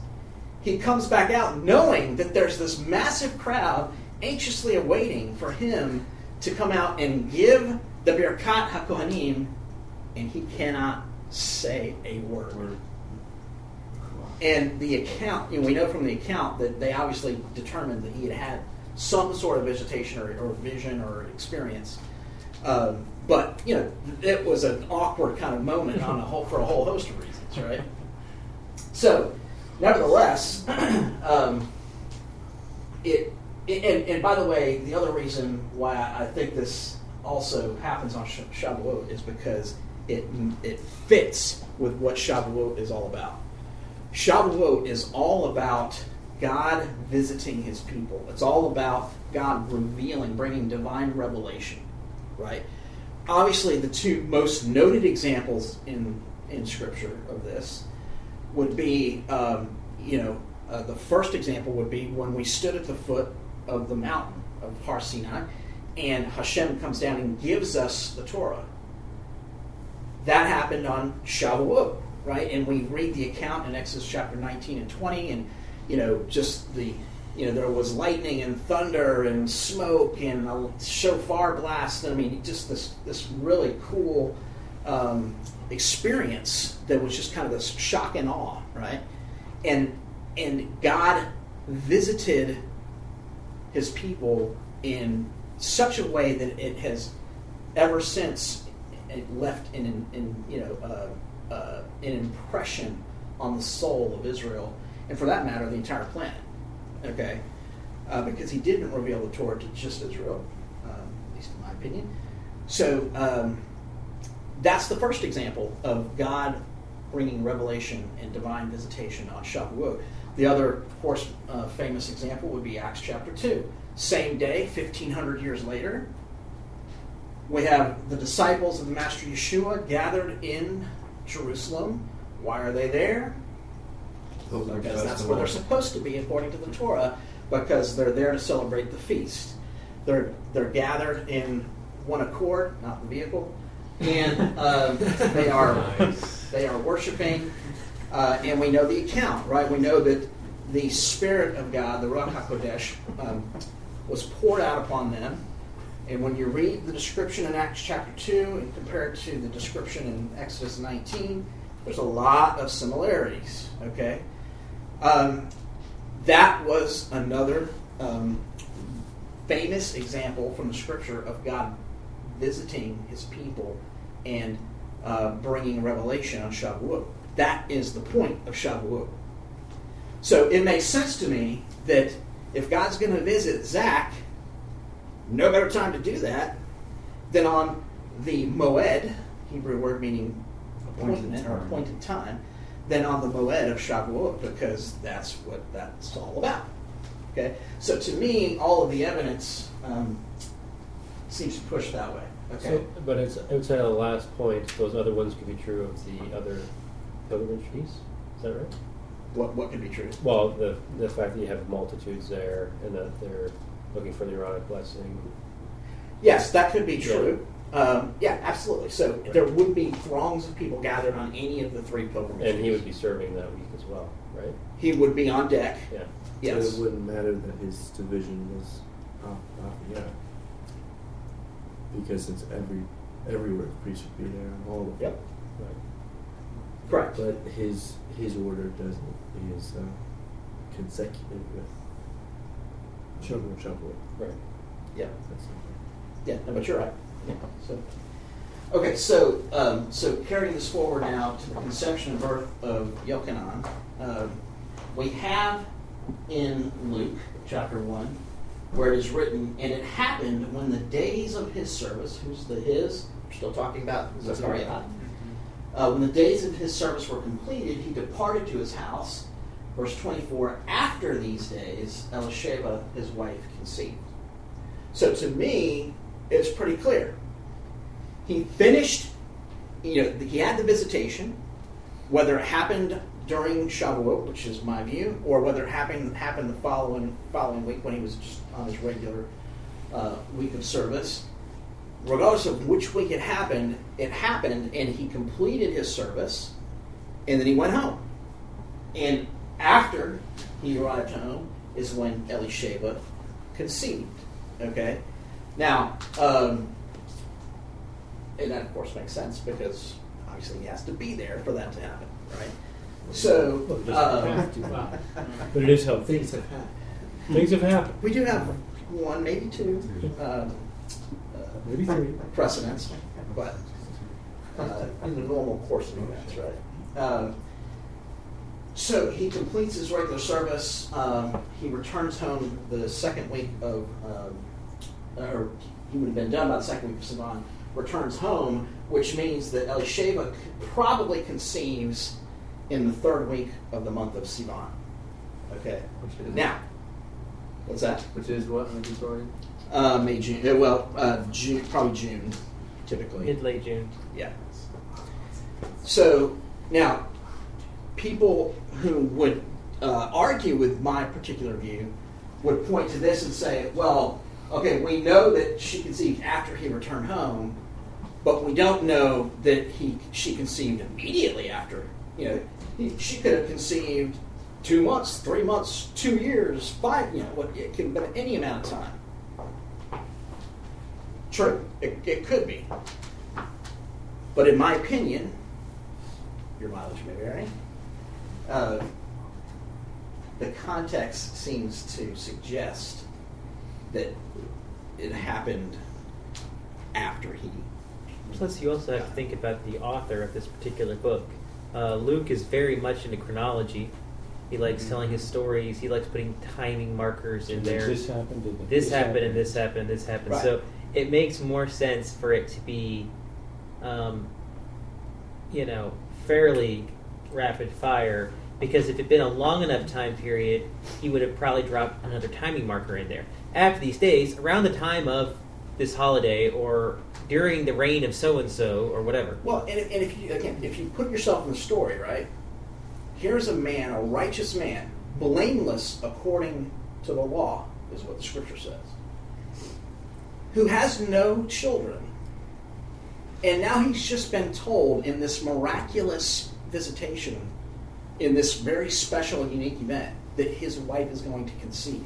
He comes back out knowing that there's this massive crowd anxiously awaiting for him to come out and give the Birkat HaKohanim, and he cannot say a word. And the account, you know, we know from the account that they obviously determined that he had had some sort of visitation or, or vision or experience. Um, but you know, it was an awkward kind of moment on a whole, for a whole host of reasons, right? <laughs> So, nevertheless, <clears throat> um, it, it and, and, by the way, the other reason why I think this also happens on Shavuot is because it it fits with what Shavuot is all about. Shavuot is all about God visiting His people. It's all about God revealing, bringing divine revelation, right? Obviously, the two most noted examples in in Scripture of this would be, um, you know, uh, the first example would be when we stood at the foot of the mountain of Har Sinai, and Hashem comes down and gives us the Torah. That happened on Shavuot, right? And we read the account in Exodus chapter 19 and 20, and you know, just the you know, there was lightning and thunder and smoke and a shofar blast. I mean, just this this really cool um, experience that was just kind of this shock and awe, right? And and God visited His people in such a way that it has ever since left an, in, you know uh, uh, an impression on the soul of Israel, and for that matter, the entire planet. Okay, uh, because He didn't reveal the Torah to just Israel, um, at least in my opinion. So um, that's the first example of God bringing revelation and divine visitation on Shavuot. The other, of course, uh, famous example would be Acts chapter 2. Same day, 1500 years later, we have the disciples of the Master Yeshua gathered in Jerusalem. Why are they there? Because that's where they're supposed to be according to the Torah, because they're there to celebrate the feast. They're, they're gathered in one accord, not the vehicle, and um, they are they are worshiping, uh, and we know the account, right? We know that the Spirit of God, the Ruach Hakodesh, um, was poured out upon them. And when you read the description in Acts chapter 2 and compare it to the description in Exodus 19, there's a lot of similarities, okay? Um, that was another um, famous example from the scripture of God visiting his people and uh, bringing revelation on Shavuot. That is the point of Shavuot. So it makes sense to me that if God's going to visit Zach, no better time to do that than on the Moed, Hebrew word meaning appointment or appointed time, than on the Moed of Shavuot, because that's what that's all about. Okay, so to me, all of the evidence um, seems to push that way. Okay, So, but it's, I would say the last point, those other ones could be true of the other pilgrimage feasts. Is that right? what what could be true? Well, the the fact that you have multitudes there and that they're looking for the Aaronic blessing. Yes, that could be true. Um, yeah, absolutely. So there would be throngs of people gathered on any of the three pilgrimages. And he would be serving that week as well, right? He would be on deck. Yeah. Yes. So it wouldn't matter that his division was off, off yeah. Because it's every everywhere the priest would be there on all of Yep. Right. Correct. But his his order doesn't is uh, consecutive with children of Shavuot. Right. Yeah. That's Yeah, no, but you're right. Yeah. So, okay, so um, so carrying this forward now to the conception and birth of Yochanan, um, we have in Luke chapter one where it is written, and it happened when the days of his service, who's the his? We're still talking about Zechariah. Uh, when the days of his service were completed, he departed to his house. Verse 24, after these days, Elisheva, his wife, conceived. So to me, it's pretty clear. He finished, you know, he had the visitation, whether it happened during Shavuot, which is my view, or whether it happened happened the following following week when he was just on his regular uh, week of service. Regardless of which week it happened, it happened, and he completed his service, and then he went home. And after he arrived home is when Elisheva conceived. Okay? Now, um, and that of course makes sense because obviously he has to be there for that to happen, right? So, Well, it doesn't have to, <laughs> but it is helpful. Things have happened. Things have happened. we do have one, maybe two um, Maybe three. precedents, but uh, in the normal course of events, right? Um, so he completes his regular service. Um, he returns home the second week of, um, or he would have been done by the second week of Sivan. Returns home, which means that Elisheva probably conceives in the third week of the month of Sivan. Okay. Now, what's that? Which is what Uh, May, June. uh, Well, uh, June, probably June, typically. Mid late June. Yeah. So now, people who would uh, argue with my particular view would point to this and say, "Well, okay, we know that she conceived after he returned home, but we don't know that he she conceived immediately after. You know, she could have conceived two months, three months, two years, five, you know, what it can be any amount of time. True, it, it could be. But in my opinion, your mileage may vary. Uh, the context seems to suggest that it happened after he. Plus, you also have to think about the author of this particular book. Uh, Luke is very much into chronology. He likes telling his stories. He likes putting timing markers in there. This happened. and this happened and this happened and this happened. Right. So it makes more sense for it to be, um, you know, fairly rapid fire because if it'd been a long enough time period, he would have probably dropped another timing marker in there. After these days, around the time of this holiday or during the reign of so and so or whatever. Well, and, if- and if you again, if you put yourself in the story, right? Here's a man, a righteous man, blameless according to the law, is what the scripture says, who has no children, and now he's just been told in this miraculous visitation, in this very special, unique event, that his wife is going to conceive.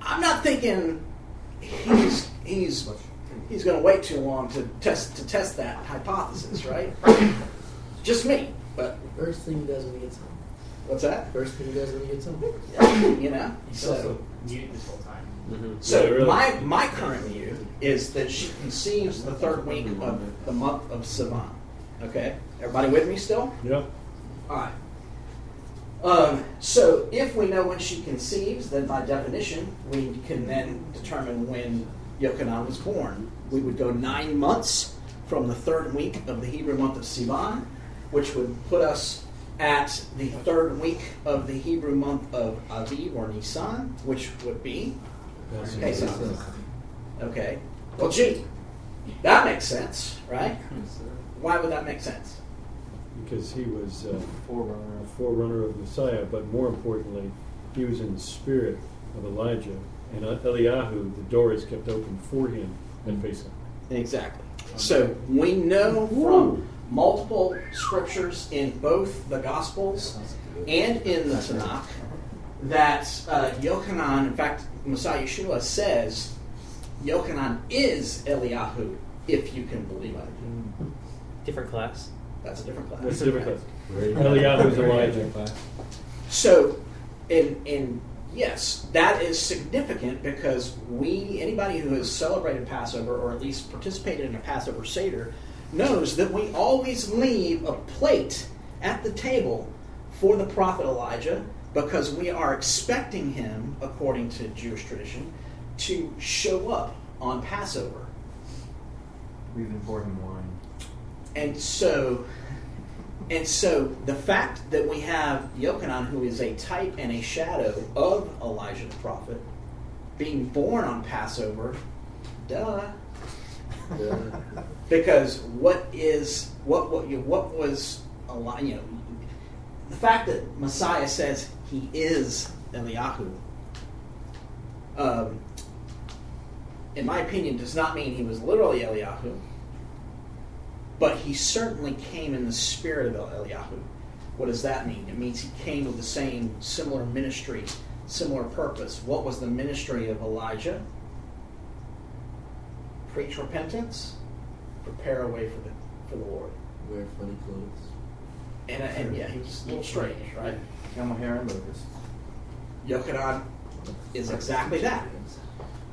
I'm not thinking he's he's he's going to wait too long to test to test that hypothesis, right? Just me, but First thing he does when he gets home. what's that? First thing he does when he gets home. You know. He's So, also muted this whole time. Mm-hmm. so Yeah, really. my my current view is that she conceives the third week of the month of Sivan. Okay, everybody with me still? Yeah. All right. Um, so if we know when she conceives, then by definition, we can then determine when Yochanan was born. We would go nine months from the third week of the Hebrew month of Sivan, which would put us at the third week of the Hebrew month of Aviv or Nisan, which would be Pesach. Okay. Well, gee, that makes sense, right? Why would that make sense? Because he was uh, a forerunner of Messiah, but more importantly, he was in the spirit of Elijah, and uh, Eliyahu, the door is kept open for him at Pesach. Exactly. So we know from multiple scriptures in both the Gospels and in the Tanakh that uh, Yochanan, in fact, Messiah Yeshua says Yochanan is Eliyahu, if you can believe it. Different class. That's a different class. That's a different class. Eliyahu is Elijah. So, in in yes, that is significant because we anybody who has celebrated Passover or at least participated in a Passover Seder knows that we always leave a plate at the table for the prophet Elijah because we are expecting him, according to Jewish tradition, to show up on Passover. We even poured him wine. And so, and so the fact that we have Yochanan, who is a type and a shadow of Elijah the prophet, being born on Passover, duh. <laughs> because what is what what you what was Eli- you know the fact that Messiah says he is Eliyahu. Um, in my opinion, does not mean he was literally Eliyahu but he certainly came in the spirit of Eliyahu. What does that mean? It means he came with the same similar ministry, similar purpose. What was the ministry of Elijah? Preach repentance, prepare a way for the for the Lord. Wear funny clothes. And, and yeah, he was a little strange, right? Camel hair and locusts. Yochanan is exactly that.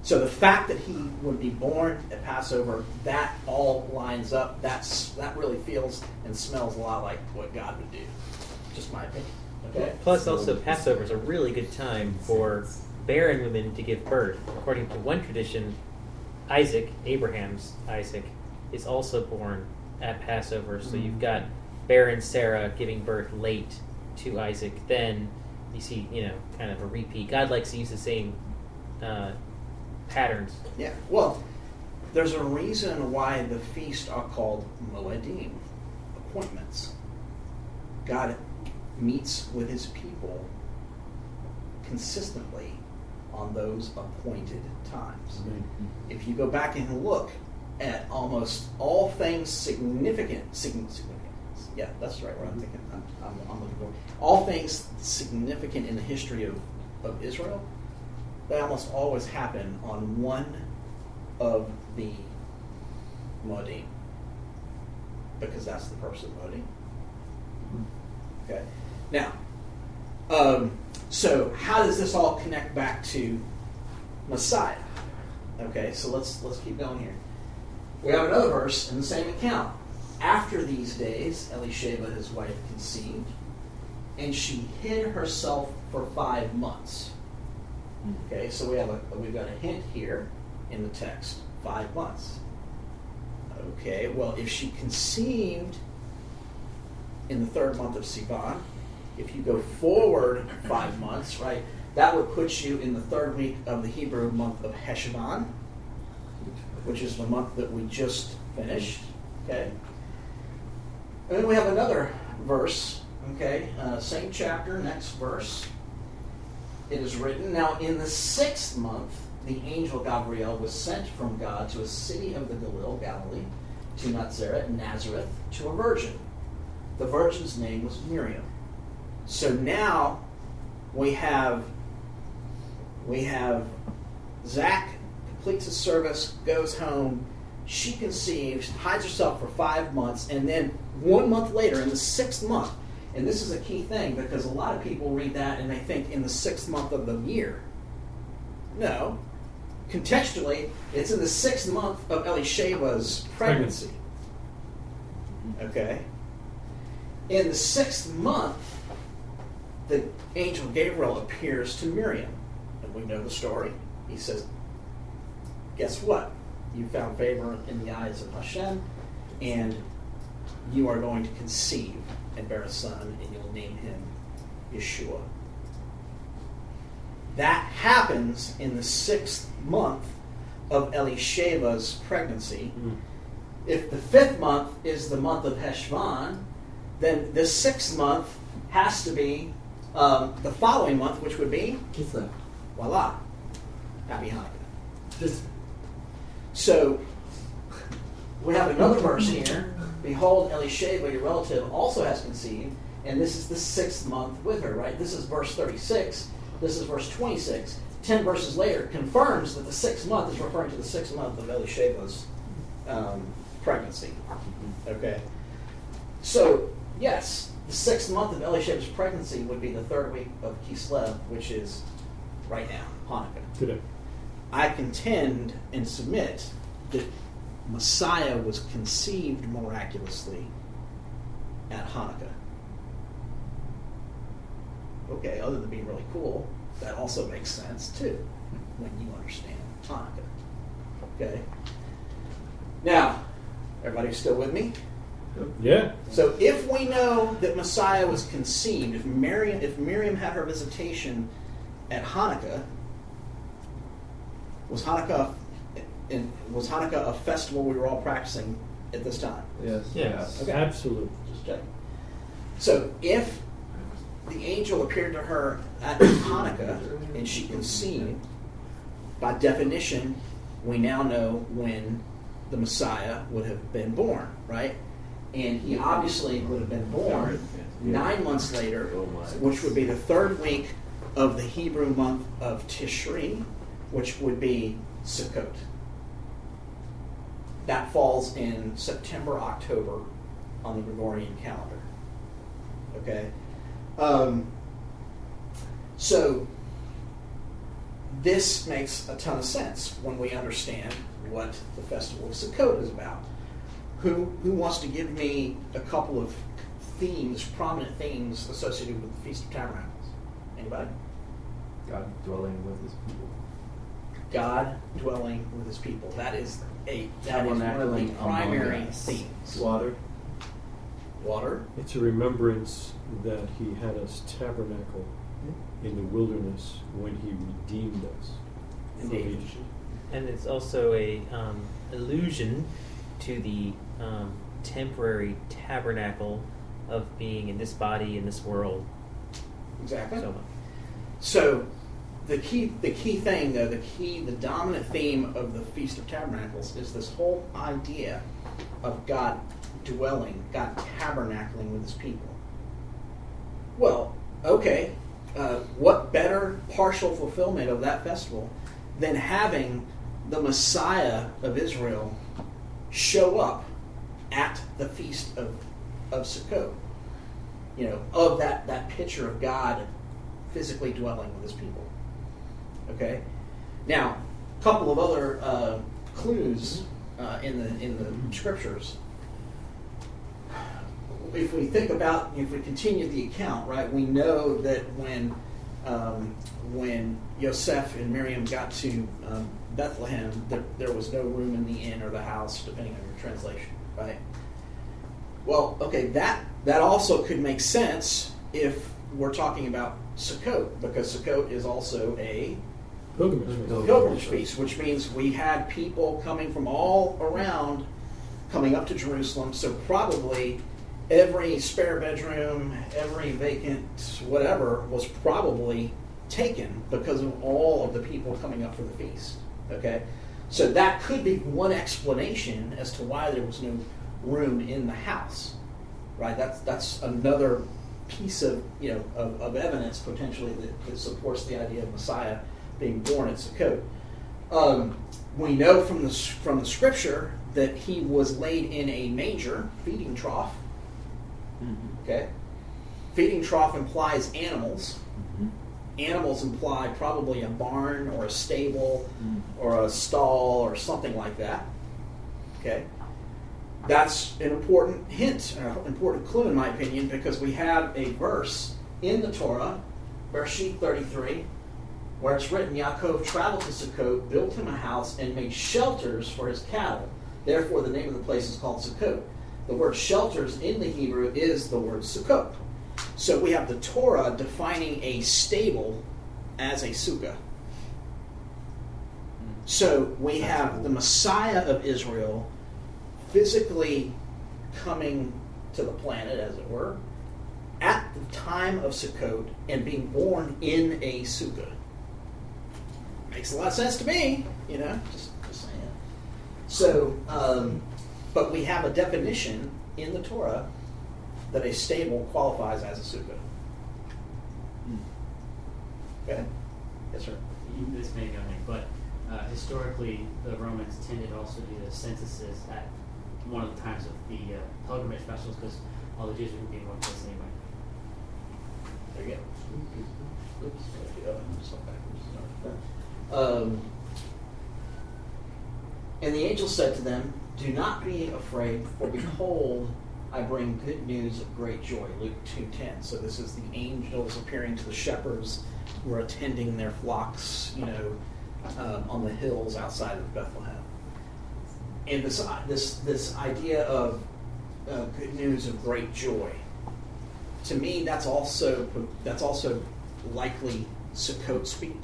So the fact that he would be born at Passover, that all lines up. That's that really feels and smells a lot like what God would do. Just my opinion. Okay. Plus, also Passover is a really good time for barren women to give birth. According to one tradition, Isaac, Abraham's Isaac, is also born at Passover. So you've got barren Sarah giving birth late to Isaac. Then you see, you know, kind of a repeat. God likes to use the same uh, patterns. Yeah. Well, there's a reason why the feasts are called Moedim, appointments. God meets with his people consistently on those appointed times. Mm-hmm. If you go back and look at almost all things significant, significant, significant Yeah, that's right. What I'm thinking. I'm, I'm, I'm looking for all things significant in the history of, of Israel. They almost always happen on one of the Moedim, because that's the purpose of Moedim. Okay. Now, um, so how does this all connect back to Messiah? Okay, so let's let's keep going here. We have another verse in the same account. After these days, Elisheba, his wife, conceived, and she hid herself for five months. Okay, so we have a we've got a hint here in the text, five months. Okay, well, if she conceived in the third month of Sivan, if you go forward five months, right, that would put you in the third week of the Hebrew month of Heshvan, which is the month that we just finished. Okay, and then we have another verse. Okay, uh, same chapter, next verse. It is written now in the sixth month, the angel Gabriel was sent from God to a city of the Galil, Galilee, to Nazareth, Nazareth, to a virgin. The virgin's name was Miriam. So now we have we have Zach completes his service, goes home. She conceives, hides herself for five months, and then one month later, in the sixth month, and this is a key thing because a lot of people read that and they think in the sixth month of the year. No. Contextually, it's in the sixth month of Elisheba's pregnancy. Okay? In the sixth month, the angel Gabriel appears to Miriam. And we know the story. He says, Guess what? You found favor in the eyes of Hashem, and you are going to conceive and bear a son, and you'll name him Yeshua. That happens in the sixth month of Elisheba's pregnancy. If the fifth month is the month of Heshvan, then the sixth month has to be um, the following month, which would be Kislev. voila, Happy Hanukkah. Just So we have another verse here. Behold, Elisheva, your relative, also has conceived, and this is the sixth month with her, right? This is verse 36. This is verse 26. Ten verses later confirms that the sixth month is referring to the sixth month of Elisheva's um, pregnancy. Okay? So, yes, the sixth month of Elisheva's pregnancy would be the third week of Kislev, which is right now, Hanukkah. Today. I contend and submit that Messiah was conceived miraculously at Hanukkah. Okay, other than being really cool, that also makes sense too when you understand Hanukkah. Okay? Now, everybody still with me? Yeah. So if we know that Messiah was conceived, if Miriam, if Miriam had her visitation at Hanukkah, was Hanukkah in, was Hanukkah a festival we were all practicing at this time? Yes. Yes. Okay. Absolutely. Just checking. So if the angel appeared to her at Hanukkah and she conceived, by definition, we now know when the Messiah would have been born, right? And he obviously would have been born nine months later, oh which would be the third week of the Hebrew month of Tishri, which would be Sukkot. That falls in September, October on the Gregorian calendar. Okay? Um, so, this makes a ton of sense when we understand what the Festival of Sukkot is about. Who, who wants to give me a couple of themes, prominent themes associated with the Feast of Tabernacles? Anybody? God dwelling with his people. God dwelling with his people. That is a that is one of the Tabernacling primary among us. themes. Water. Water. It's a remembrance that he had us tabernacle in the wilderness when he redeemed us from Indeed. Egypt. And it's also a um, allusion to the um, temporary tabernacle of being in this body in this world. Exactly. So much. So the key the key thing though, the key the dominant theme of the Feast of Tabernacles is this whole idea of God dwelling, God tabernacling with his people. Well, okay, uh, what better partial fulfillment of that festival than having the Messiah of Israel show up at the feast of, of Sukkot? You know, of that, that picture of God physically dwelling with his people. Okay? Now, a couple of other uh, clues uh, in the in the scriptures. If we think about, if we continue the account, right, we know that when um, when Yosef and Miriam got to um, Bethlehem, there, there was no room in the inn or the house, depending on your translation, right? Well, okay, that that also could make sense if we're talking about Sukkot, because Sukkot is also a Pilgrimage. pilgrimage feast, which means we had people coming from all around coming up to Jerusalem. So probably every spare bedroom, every vacant whatever was probably taken because of all of the people coming up for the feast. Okay, so that could be one explanation as to why there was no room in the house. Right? That's that's another piece of you know of, of evidence potentially that, that supports the idea of Messiah being born at Sukkot. Um, we know from the from the scripture that he was laid in a manger, feeding trough. Mm-hmm. Okay, feeding trough implies animals. Mm-hmm. Animals imply probably a barn or a stable mm-hmm. or a stall or something like that. Okay, that's an important hint, an important clue in my opinion, because we have a verse in the Torah, Bereshit 33, where it's written, Yaakov traveled to Sukkot, built him a house, and made shelters for his cattle. Therefore, the name of the place is called Sukkot. The word shelters in the Hebrew is the word Sukkot. So we have the Torah defining a stable as a sukkah. So we have the Messiah of Israel physically coming to the planet, as it were, at the time of Sukkot and being born in a sukkah. Makes a lot of sense to me, you know, just, just saying. So, um, but we have a definition in the Torah that a stable qualifies as a sukkah. Okay? Yes, sir. This may go in, but uh, historically, the Romans tended also to do the censuses at one of the times of the uh, pilgrimage festivals because all the Jews would be in one place anyway. There you go. Oops, I have to step backwards. Um, and the angel said to them, Do not be afraid, for behold, I bring good news of great joy. Luke 2.10. So this is the angels appearing to the shepherds who are attending their flocks, you know, um, on the hills outside of Bethlehem. And this, this, this idea of uh, good news of great joy to me, that's also that's also likely Sukkot speak,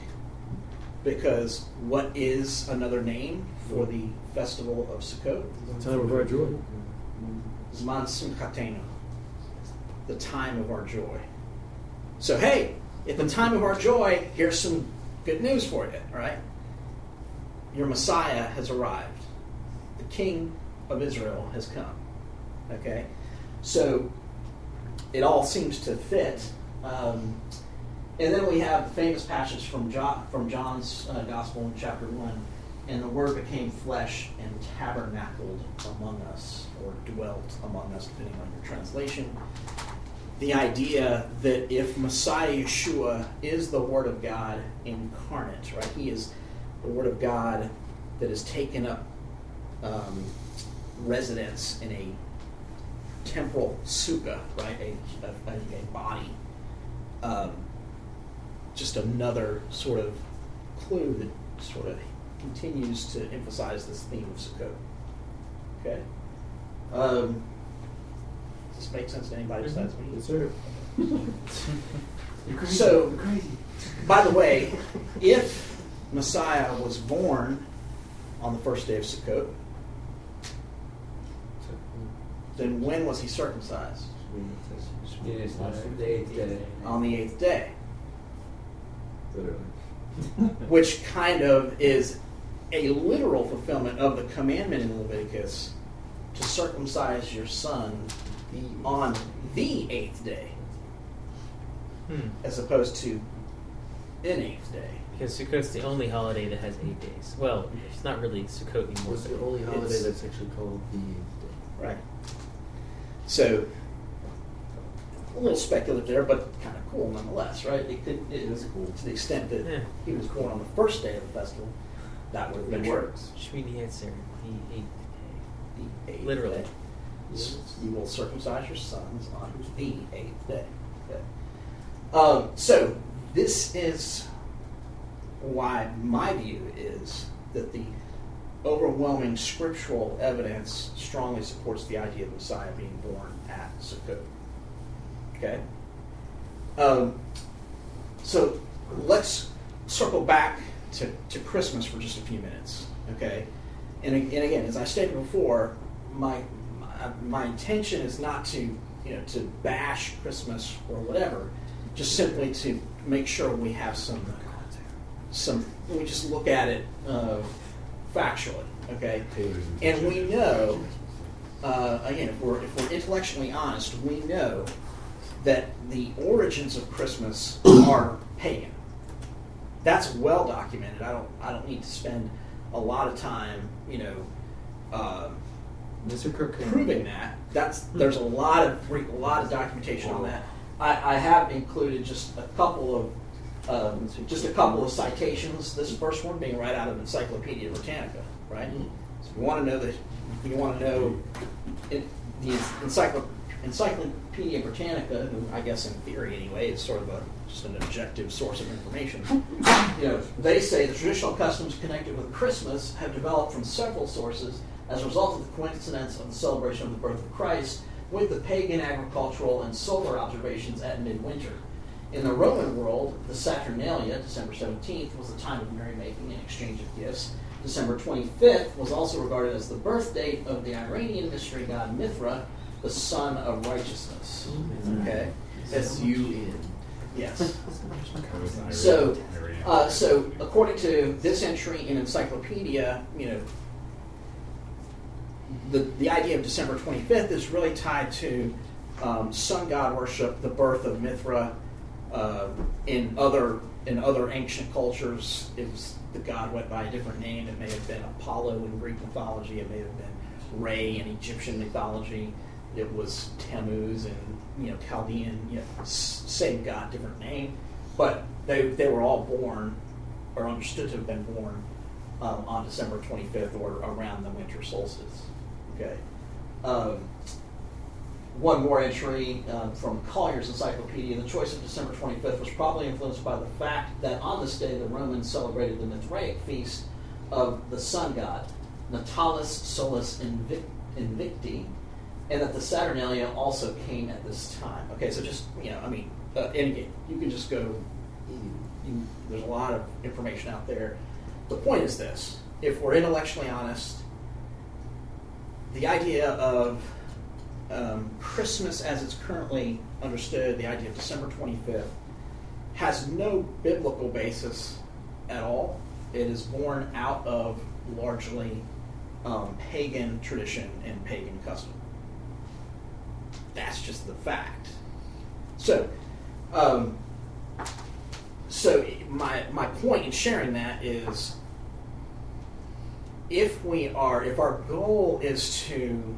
because what is another name for the festival of Sukkot? The time of our joy. Zman Simchatenu, the time of our joy. So hey, at the time of our joy, here's some good news for you. All right, your Messiah has arrived. The King of Israel has come. Okay, so it all seems to fit. Um, and then we have the famous passage from John, from John's uh, Gospel in chapter 1. And the Word became flesh and tabernacled among us, or dwelt among us, depending on your translation. The idea that if Messiah Yeshua is the Word of God incarnate, right? He is the Word of God that has taken up um, residence in a temporal sukkah, right? A, a, a body. Um, just another sort of clue that sort of continues to emphasize this theme of Sukkot. Okay? Um, does this make sense to anybody besides me? Yes, sir. So, by the way, if Messiah was born on the first day of Sukkot, then when was he circumcised? On the eighth day. On the eighth day. Which kind of is a literal fulfillment of the commandment in Leviticus to to circumcise your son on the eighth day, Hmm. as opposed to an eighth day. Because Sukkot's the only holiday that has eight days. Well, it's not really Sukkot anymore. It's the only holiday It's- that's actually called the eighth day? Right. So, a little speculative there, but kind of cool nonetheless, right? It could, it, It is cool. To the extent that Yeah. he was born on the first day of the festival, that would have been true. works. Shmini Atzeret, the eighth day. The eighth Literally. day. Yes. You will circumcise your sons on the eighth day. Okay. Um, so, this is why my view is that the overwhelming scriptural evidence strongly supports the idea of Messiah being born at Sukkot. Okay? Um, so let's circle back to, to Christmas for just a few minutes. Okay? And, and again, as I stated before, my, my, my intention is not to, you know, to bash Christmas or whatever, just simply to make sure we have some some we just look at it uh, factually, okay? And we know, uh, again, if we're if we're intellectually honest, we know that the origins of Christmas <coughs> are pagan. That's well documented. I don't I don't need to spend a lot of time, you know, uh, Mr. Kirk proving that. That's there's a lot of a lot of documentation on that. I, I have included just a couple of um, just a couple of citations. This first one being right out of Encyclopedia Britannica, right? So if you want to know the, you want to know it, the Encyclo- Encyclopedia Britannica, who I guess in theory anyway is sort of a just an objective source of information. You know, they say the traditional customs connected with Christmas have developed from several sources as a result of the coincidence of the celebration of the birth of Christ with the pagan agricultural and solar observations at midwinter. In the Roman world, the Saturnalia, December 17th, was a time of merrymaking and exchange of gifts. December 25th was also regarded as the birth date of the Iranian mystery god Mithra, the sun of righteousness. Okay? S U N. Yes. So, uh, so according to this entry in Encyclopedia, you know, the the idea of December 25th is really tied to um, sun god worship, the birth of Mithra. Uh, in other in other ancient cultures, it was the god went by a different name. It may have been Apollo in Greek mythology. It may have been Re in Egyptian mythology. It was Tammuz and you know Chaldean. You know, same god, different name, but they they were all born or understood to have been born um, on December 25th or around the winter solstice. Okay. Um, one more entry um, from Collier's Encyclopedia. The choice of December 25th was probably influenced by the fact that on this day the Romans celebrated the Mithraic feast of the sun god, Natalis Solis Invicti, and that the Saturnalia also came at this time. Okay, so just, you know, I mean, uh, and again, you can just go, you, there's a lot of information out there. The point is this if we're intellectually honest, the idea of um, Christmas as it's currently understood, the idea of December 25th, has no biblical basis at all. It is born out of largely um, pagan tradition and pagan custom. That's just the fact. So, um, so my my point in sharing that is, if we are, if our goal is to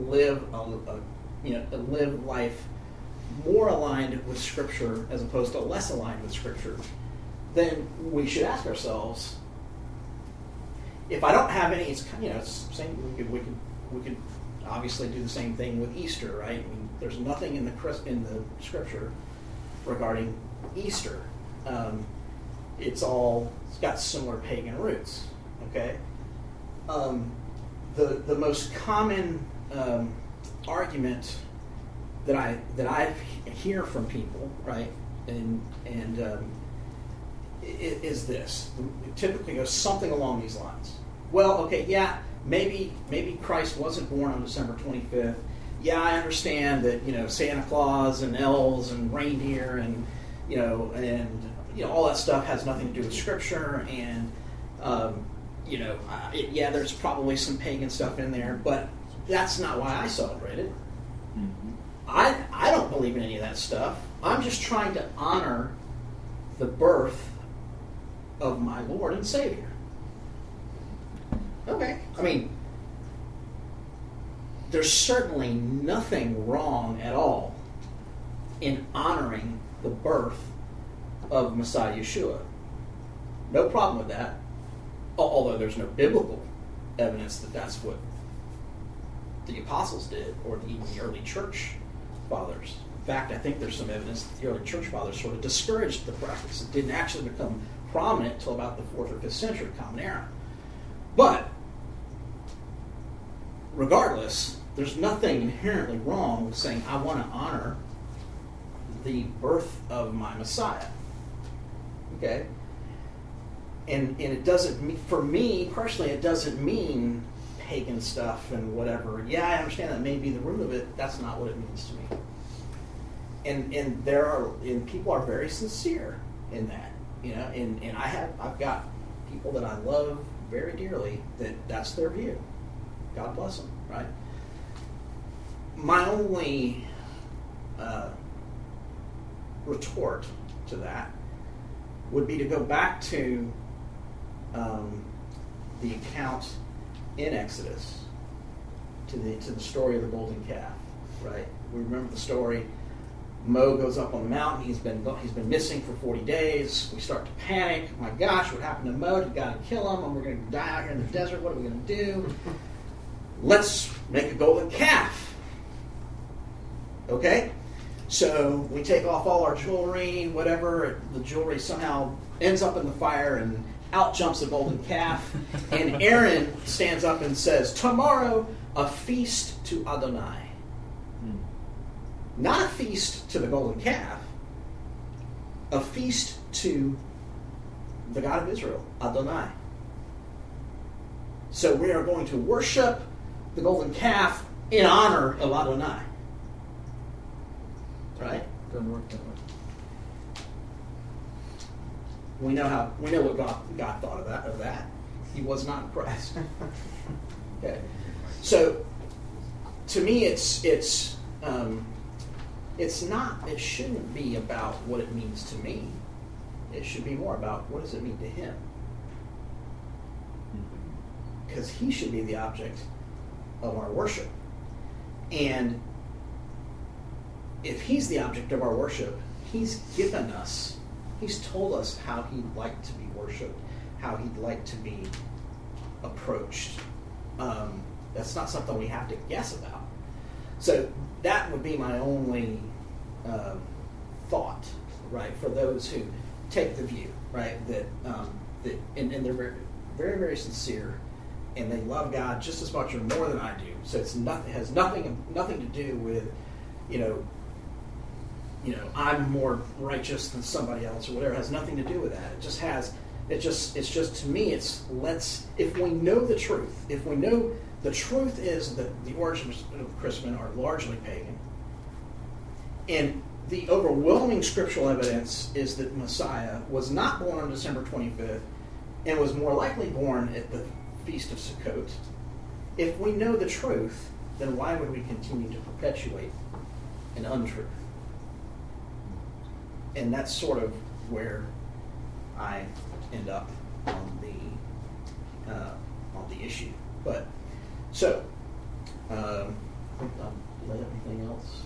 live a, a you know live life more aligned with Scripture as opposed to less aligned with Scripture, then we should ask ourselves: if I don't have any, it's you know, same. We could we could we could obviously do the same thing with Easter, right? I mean, there's nothing in the in the Scripture regarding Easter. Um, it's all it's got similar pagan roots. Okay. Um, the the most common um, argument that I that I hear from people, right, and and um, is this typically goes something along these lines. Well, okay, yeah, maybe maybe Christ wasn't born on December 25th. Yeah, I understand that you know Santa Claus and elves and reindeer and you know and you know all that stuff has nothing to do with Scripture and um, you know uh, it, yeah, there's probably some pagan stuff in there, but that's not why I celebrate it. I, I don't believe in any of that stuff. I'm just trying to honor the birth of my Lord and Savior. Okay. I mean, there's certainly nothing wrong at all in honoring the birth of Messiah Yeshua. No problem with that. Although there's no biblical evidence that that's what the apostles did, or even the early church fathers. In fact, I think there's some evidence that the early church fathers sort of discouraged the practice. It didn't actually become prominent until about the fourth or fifth century, Common Era. But regardless, there's nothing inherently wrong with saying I want to honor the birth of my Messiah. Okay, and and it doesn't mean for me personally, it doesn't mean pagan stuff and whatever. Yeah, I understand that may be the root of it. That's not what it means to me. And and there are and people are very sincere in that, you know. And and I have I've got people that I love very dearly that that's their view. God bless them, right? My only uh, retort to that would be to go back to um, the account in Exodus to the to the story of the golden calf. Right? We remember the story. Mo goes up on the mountain. He's been he's been missing for forty days. We start to panic. My gosh, what happened to Mo? Did God kill him? And we're going to die out here in the desert. What are we going to do? Let's make a golden calf. Okay? So we take off all our jewelry, whatever. The jewelry somehow ends up in the fire, and out jumps a golden calf. <laughs> And Aaron stands up and says, Tomorrow, a feast to Adonai. Hmm. Not a feast to the golden calf, a feast to the God of Israel, Adonai. So we are going to worship the golden calf in honor of Adonai. Right? Doesn't work that way. We know how we know what God, God thought of that of that. He was not impressed. <laughs> okay. So to me it's it's um, it's not it shouldn't be about what it means to me. It should be more about what does it mean to him. Because he should be the object of our worship. And if he's the object of our worship, he's given us, he's told us how he'd like to be worshiped, how he'd like to be approached. Um, that's not something we have to guess about. So that would be my only um, thought, right, for those who take the view, right, that, um, that and, and they're very, very, very sincere and they love God just as much or more than I do. So it's nothing has nothing nothing to do with, you know, you know, I'm more righteous than somebody else or whatever. It has nothing to do with that. It just has it just it's just to me it's let's if we know the truth, if we know the truth is that the origins of Christmas are largely pagan, and the overwhelming scriptural evidence is that Messiah was not born on December 25th and was more likely born at the Feast of Sukkot. If we know the truth, then why would we continue to perpetuate an untruth? And that's sort of where I end up on the uh, on the issue. But so, um, I think I've laid everything else.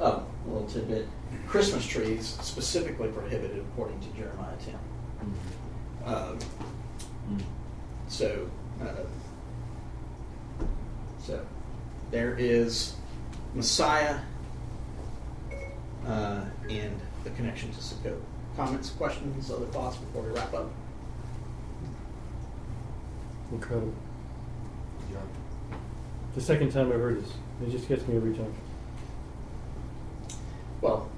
Oh, a little tidbit. Christmas trees specifically prohibited according to Jeremiah 10. Um, so, uh, so there is Messiah uh, and the connection to Sukkot. Comments, questions, other thoughts before we wrap up? Incredible. Yeah. The second time I've heard this. It just gets me every time. Well,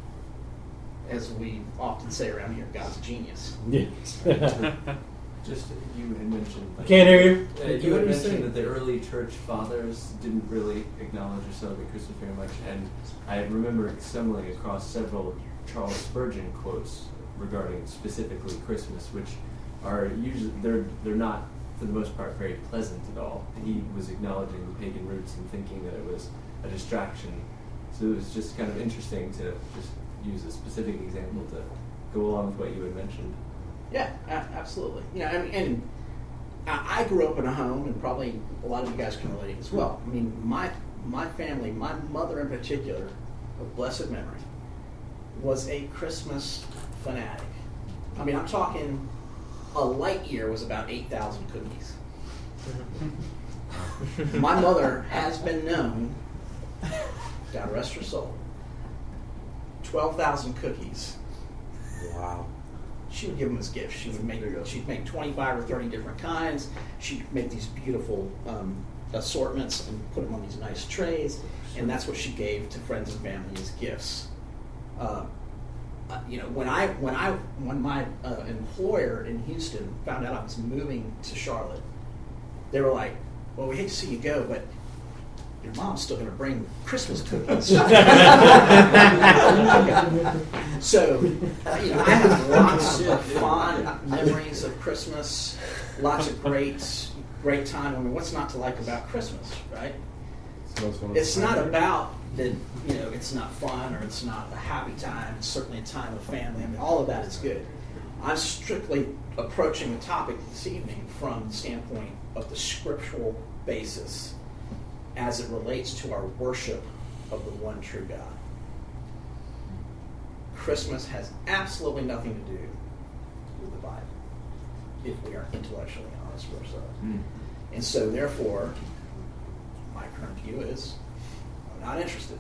as we often say around here, God's a genius. <laughs> Yes. <laughs> <laughs> Just you had mentioned. I can't hear you. Uh, you you had understand? mentioned that the early church fathers didn't really acknowledge or celebrate Christmas very much, and I remember stumbling across several Charles Spurgeon quotes regarding specifically Christmas, which are usually they're they're not for the most part, very pleasant at all. He was acknowledging the pagan roots and thinking that it was a distraction. So it was just kind of interesting to just use a specific example to go along with what you had mentioned. Yeah, absolutely. You know, I mean, and I grew up in a home, and probably a lot of you guys can relate as well. I mean, my my family, my mother in particular, of blessed memory, was a Christmas fanatic. I mean, I'm talking a light year was about eight thousand cookies. <laughs> my mother has been known, God rest her soul, twelve thousand cookies Wow. She would give them as gifts. She would make she'd make twenty five or thirty different kinds. She'd make these beautiful um, assortments and put them on these nice trays, and that's what she gave to friends and family as gifts. Uh, uh, you know, when I when I when my uh, employer in Houston found out I was moving to Charlotte, they were like, "Well, we hate to see you go, but." Your mom's still going to bring Christmas cookies. <laughs> <laughs> So, uh, you know, I have <laughs> lots of fond memories of Christmas, lots of great, great time. I mean, what's not to like about Christmas, right? It's not about that, you know, it's not fun or it's not a happy time. It's certainly a time of family. I mean, all of that is good. I'm strictly approaching the topic this evening from the standpoint of the scriptural basis as it relates to our worship of the one true God. Christmas has absolutely nothing to do with the Bible, if we are intellectually honest with ourselves. Hmm. And so, therefore, my current view is I'm not interested.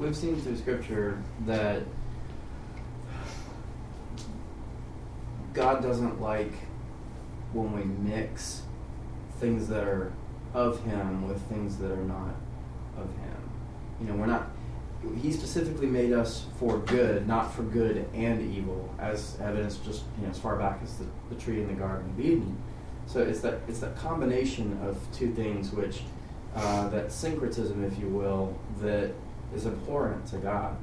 We've seen through Scripture that God doesn't like when we mix things that are of Him with things that are not of Him. You know, we're not. He specifically made us for good, not for good and evil, as evidenced just you know as far back as the, the tree in the Garden of Eden. So it's that it's that combination of two things, which uh, that syncretism, if you will, that is abhorrent to God,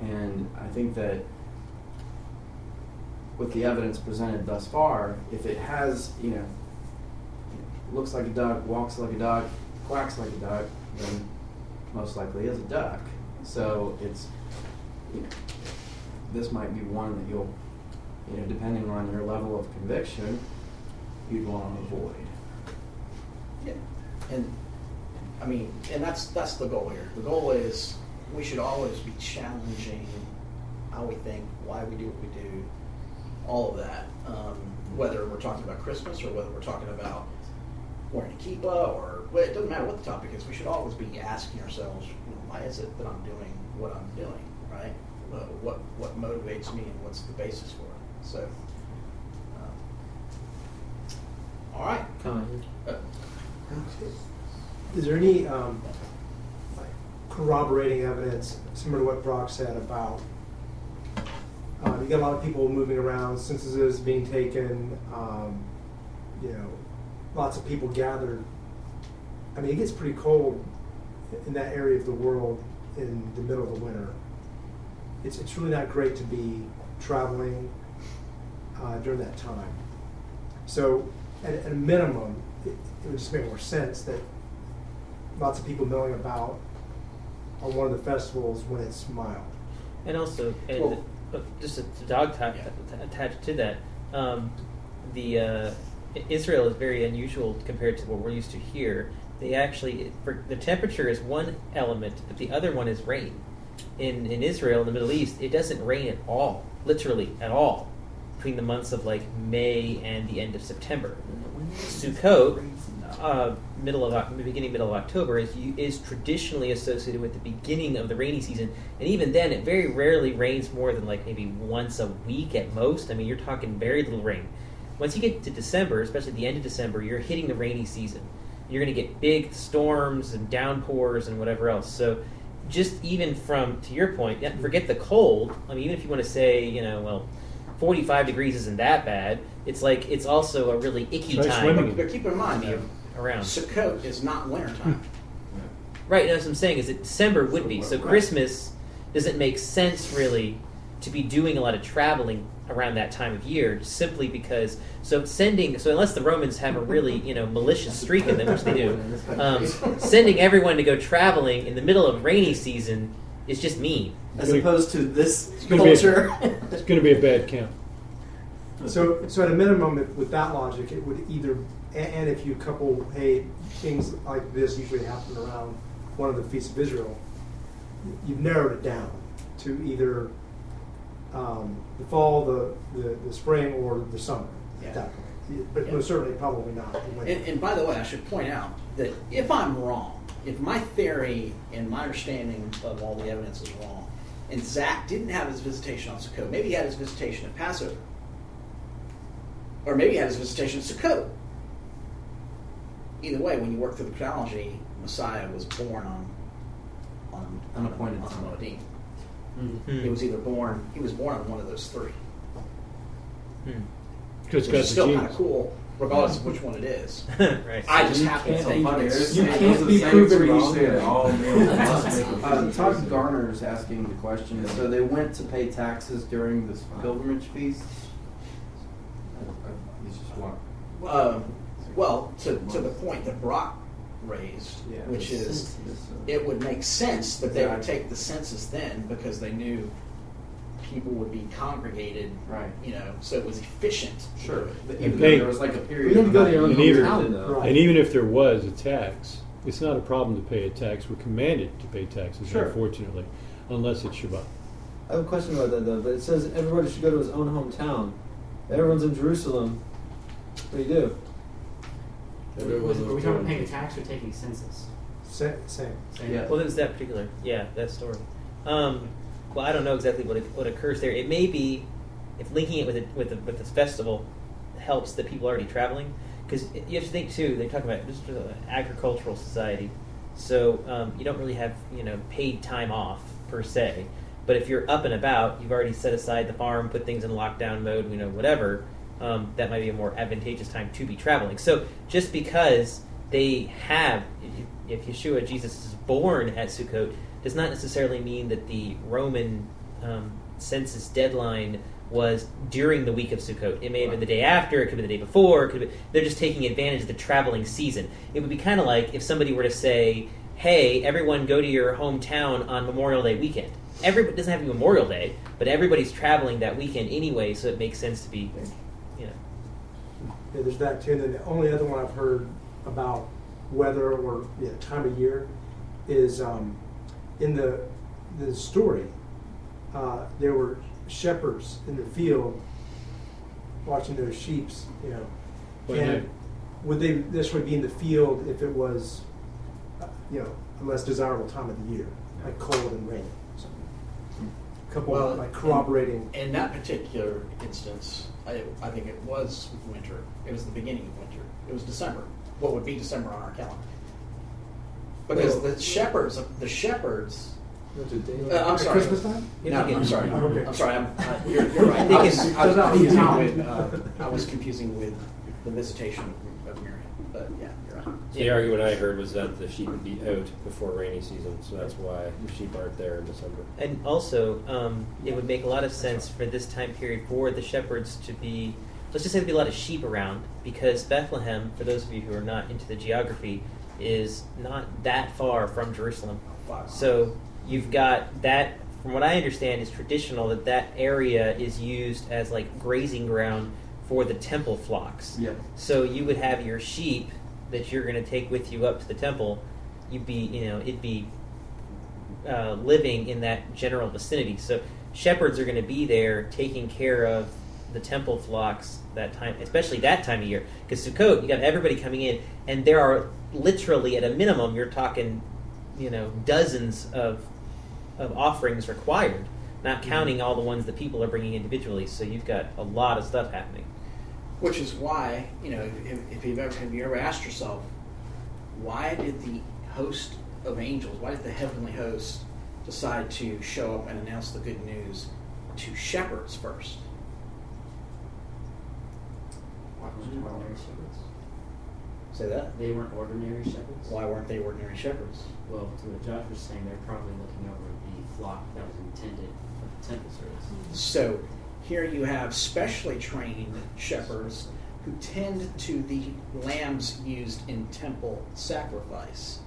and I think that with the evidence presented thus far, if it has you know looks like a duck, walks like a duck, quacks like a duck, then most likely is a duck. So it's this might be one that you'll you know depending on your level of conviction you'd want to avoid. Yeah. And I mean, and that's that's the goal here. The goal is we should always be challenging how we think, why we do what we do, all of that. Um, whether we're talking about Christmas or whether we're talking about wearing a kippah or well, it doesn't matter what the topic is. We should always be asking ourselves, why is it that I'm doing what I'm doing, right? Uh, what what motivates me and what's the basis for it? So, um, all right. Comment. Uh, Is there any um, like corroborating evidence, similar to what Brock said about? Um, you got a lot of people moving around, censuses being taken, um, you know, lots of people gathered. I mean, it gets pretty cold in that area of the world in the middle of the winter. It's, it's really not great to be traveling uh, during that time. So, at, at a minimum, it, it would just make more sense that lots of people milling about on one of the festivals when it's mild. And also, and Well- uh, just a, a dog ta- ta- attached to that, um, the uh, Israel is very unusual compared to what we're used to here. They actually, for, the temperature is one element, but the other one is rain. In in Israel, in the Middle East, it doesn't rain at all, literally at all, between the months of like May and the end of September. Sukkot, uh, middle of beginning middle of October is is traditionally associated with the beginning of the rainy season, and even then, it very rarely rains more than like maybe once a week at most. I mean, you're talking very little rain. Once you get to December, especially the end of December, you're hitting the rainy season. You're going to get big storms and downpours and whatever else. So, just even from to your point, forget the cold. I mean, even if you want to say, you know, well, 45 degrees isn't that bad. It's like it's also a really icky Try time swimming. but, but keep in mind, to be around. Sukkot is not wintertime. Hmm. Right, that's what I'm saying. Is that December would be so Right. Christmas doesn't make sense really to be doing a lot of traveling around that time of year, simply because. So sending, so unless the Romans have a really you know malicious streak in them, which they do, um, sending everyone to go traveling in the middle of rainy season is just mean. As opposed to this gonna a- culture. It's going to be a bad camp. So, so at a minimum, if- with that logic, it would either, a- and if you couple, hey, things like this usually happen around one of the feasts of Israel, you've narrowed it down to either um, the fall, the, the, the spring, or the summer Yeah. at that point. But Yeah. most certainly, probably not. the winter. And, and by the way, I should point out that if I'm wrong, if my theory and my understanding of all the evidence is wrong, and Zach didn't have his visitation on Sukkot, maybe he had his visitation at Passover, or maybe he had his visitation at Sukkot. Either way, when you work through the chronology, Messiah was born on on Unappointed on, time. on Moedim. Hmm. He was either born he was born on one of those three, Hmm. Because which got is still kind of cool, regardless of which one it is. <laughs> right. I just You happen to can't think be- it's you can't be proven three wrong. that All <laughs> Uh, Todd is asking the question. So they went to pay taxes during this pilgrimage feast. He's just one. Um, well, to, to the point that Brock raised, Yeah, which is census. it would make sense that they would take the census then because they knew people would be congregated, Right. you know, so it was efficient. Sure. it. But even pay- though there was like a period. You don't of go to your own And even- though. though. Right. And even if there was a tax, it's not a problem to pay a tax. We're commanded to pay taxes, Sure. unfortunately, unless it's Shabbat. I have a question about that though. But it says everybody should go to his own hometown. Everyone's in Jerusalem. What do you do? Was, were we talking about paying a tax or taking census? Sa- Same. Same. Yeah. Well, it was that particular, yeah, that story. Um, well, I don't know exactly what what occurs there. It may be if linking it with it with the, with this festival helps the people already traveling because you have to think too. They talk about this is an agricultural society, so um, you don't really have you know paid time off per se. But if you're up and about, you've already set aside the farm, put things in lockdown mode, you know, whatever. Um, that might be a more advantageous time to be traveling. So just because they have, if Yeshua Jesus is born at Sukkot, does not necessarily mean that the Roman um, census deadline was during the week of Sukkot. It may have been the day after. It could be the day before. It could be, they're just taking advantage of the traveling season. It would be kind of like if somebody were to say, "Hey, everyone, go to your hometown on Memorial Day weekend." Everybody doesn't have be Memorial Day, but everybody's traveling that weekend anyway, so it makes sense to be. Yeah, there's that too. And then the only other one I've heard about weather or yeah, time of year is um, in the the story. Uh, there were shepherds in the field watching their sheep's, you know, By and night. would they this would be in the field if it was, uh, you know, a less desirable time of the year, like cold and rainy. So, a couple Well, like corroborating. In that particular instance, I, I think it was winter. It was the beginning of winter. It was December. What would be December on our calendar? Because the shepherds, the shepherds. Uh, I'm sorry. Christmas time? No, I'm sorry. Oh, okay. I'm sorry. I'm, uh, you're, you're right. I was, I was confusing with. Uh, I was confusing with the visitation of, of Miriam. But yeah, you're right. So the argument I heard was that the sheep would be out before rainy season, so that's why the sheep aren't there in December. And also, um, it would make a lot of sense for this time period for the shepherds to be, let's just say there'd be a lot of sheep around, because Bethlehem, for those of you who are not into the geography, is not that far from Jerusalem. So you've got that, from what I understand, is traditional that that area is used as like grazing ground for the temple flocks. Yeah. So you would have your sheep that you're going to take with you up to the temple. You'd be, you know, it'd be uh, living in that general vicinity. So shepherds are going to be there taking care of the temple flocks that time, especially that time of year. Because Sukkot, you got everybody coming in, and there are literally, at a minimum, you're talking, you know, dozens of of offerings required, not counting all the ones that people are bringing individually. So you've got a lot of stuff happening. Which is why, you know, if, if you've ever have you ever asked yourself, why did the host of angels, why did the heavenly host decide to show up and announce the good news to shepherds first? Weren't ordinary shepherds. Say that. They weren't ordinary shepherds. Why weren't they ordinary shepherds? Well, to what Josh was saying, they're probably looking over the flock that was intended for the temple service. So here you have specially trained shepherds who tend to the lambs used in temple sacrifice.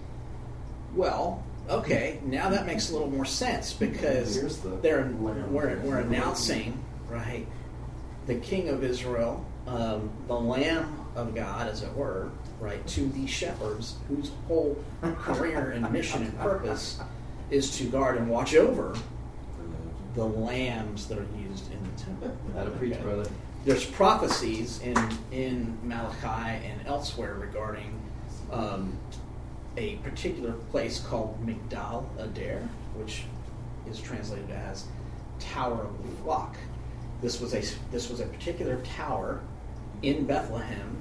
Well, okay, now that makes a little more sense because the they're we're, we're announcing right the King of Israel, um, the Lamb of God, as it were, right to these shepherds whose whole career and mission and purpose is to guard and watch over the lambs that are used in the temple. That'll preach, Okay? brother. There's prophecies in in Malachi and elsewhere regarding um, a particular place called Migdal Adair, which is translated as Tower of the Flock. This was a this was a particular tower in Bethlehem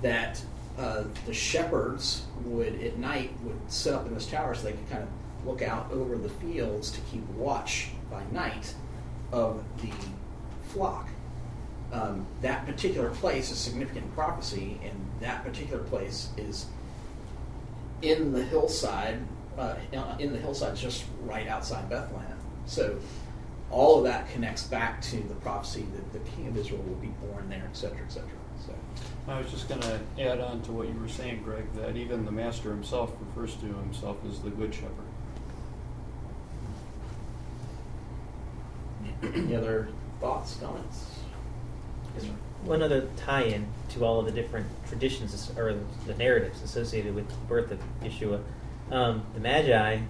that uh, the shepherds would at night would set up in this tower so they could kind of look out over the fields to keep watch by night of the flock. Um, that particular place is significant prophecy, and that particular place is in the hillside, uh, in the hillside just right outside Bethlehem. So all of that connects back to the prophecy that the King of Israel will be born there, et cetera, et cetera. So. I was just going to add on to what you were saying, Greg, that even the Master himself refers to himself as the Good Shepherd. Any other thoughts, comments? Yes, sir. One other tie-in to all of the different traditions or the narratives associated with the birth of Yeshua. Um, the Magi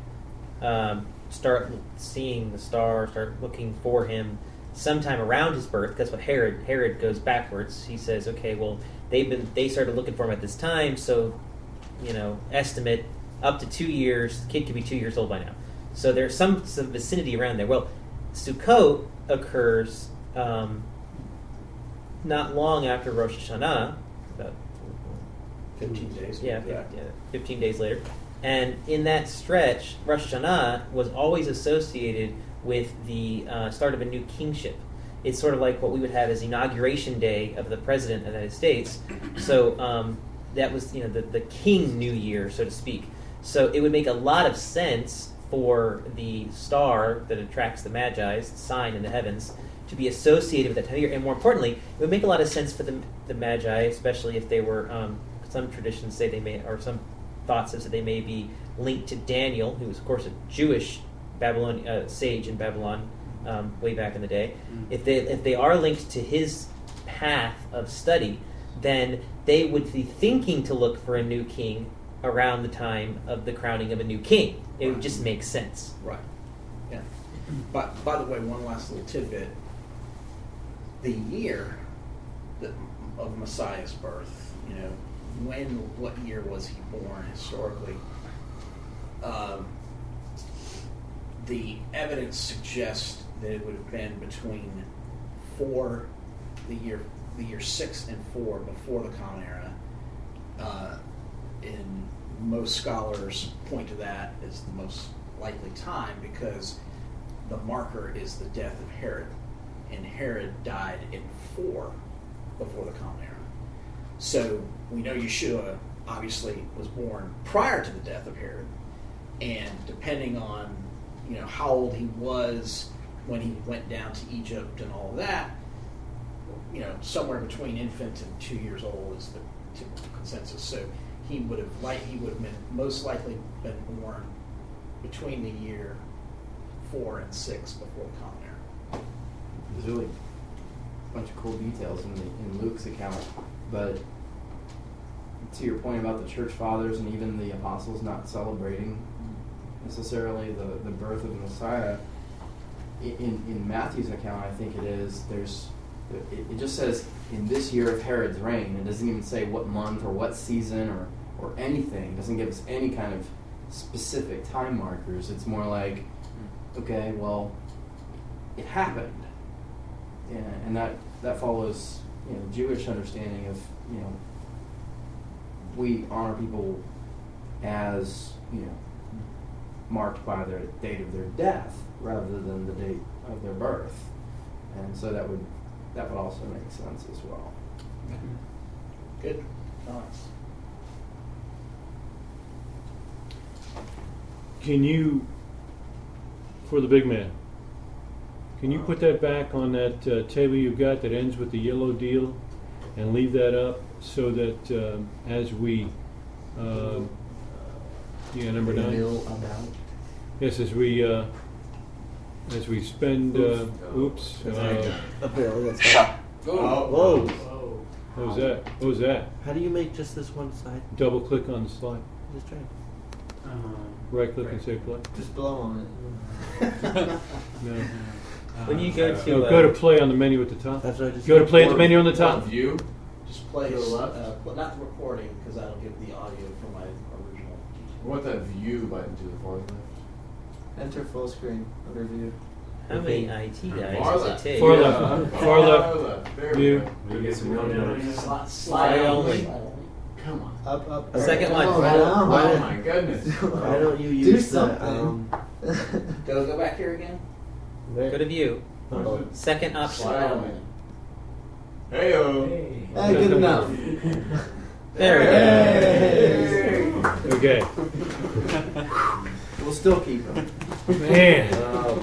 um, start seeing the star, start looking for him sometime around his birth. That's what Herod. Herod goes backwards. He says, "Okay, well, they've been they started looking for him at this time, so you know, estimate up to two years. The kid could be two years old by now. So there's some, some vicinity around there. Well, Sukkot occurs um, not long after Rosh Hashanah, about 15 days. yeah, maybe. fif- yeah, 15 days later. And in that stretch, Rosh Hashanah was always associated with the uh, start of a new kingship. It's sort of like what we would have as inauguration day of the president of the United States. So um, that was, you know, the, the king new year, so to speak. So it would make a lot of sense for the star that attracts the Magi's, the sign in the heavens, to be associated with that time of year. And more importantly, it would make a lot of sense for the, the Magi, especially if they were, um, some traditions say they may, or some thoughts says that they may be linked to Daniel, who was, of course, a Jewish Babylon uh, sage in Babylon um, way back in the day. If they if they are linked to his path of study, then they would be thinking to look for a new king around the time of the crowning of a new king. It would just make sense. Right. Yeah. But by the way, one last little tidbit: the year that, of Messiah's birth. You know, when, what year was he born historically? Um, the evidence suggests that it would have been between four, the year, the year six and four before the Common Era. Uh, and most scholars point to that as the most likely time because the marker is the death of Herod, and Herod died in four before the Common Era. So we know Yeshua obviously was born prior to the death of Herod, and depending on you know how old he was when he went down to Egypt and all of that, you know somewhere between infant and two years old is the typical consensus. So he would have like he would have been most likely been born between the year four and six before the Common Era. There's really a bunch of cool details in, the, in Luke's account, but to your point about the church fathers and even the apostles not celebrating necessarily the, the birth of the Messiah, in, in Matthew's account, I think it is, there's, it, it just says in this year of Herod's reign. It doesn't even say what month or what season or, or anything. It doesn't give us any kind of specific time markers. It's more like, hmm. okay, well, it happened. Yeah, and that, that follows, you know, Jewish understanding of, you know, we honor people as, you know, marked by their date of their death rather than the date of their birth. And so that would that would also make sense as well. Mm-hmm. Good thoughts. Can you, for the big man, Can you put that back on that uh, table you've got that ends with the yellow deal and leave that up so that um, as we, um, yeah, number nine? Yes, as we, uh, as we spend, uh, oops. uh, Up there, look at that. Oh. Whoa. Whoa. What was that? What was that? How do you make just this one side? Double click on the slide. Just try. Um, Right click and say play. Just blow on it. <laughs> No. <laughs> When you go to No, uh, go to play on the menu at the top. That's what I just Go to play at the menu on the top. View. Just play, To the left? uh, but not the recording, because that'll give the audio for my original I want that view button to the far left. Enter full screen under view. how many IT guys Far does it left. take? Far Yeah, left. Far left. There View. we go. We get some real notes. Slide, Slide only. Slide only. Come on. Up, up. The second Come one. on, Why now. don't- Oh my goodness. <laughs> Why don't you Do use the something. um? <laughs> Go, go back here again. Go to view. Oh. Second option. Slide only. Heyo. Hey, good enough. <laughs> There we go. Okay. We'll still keep them. Man. Oh,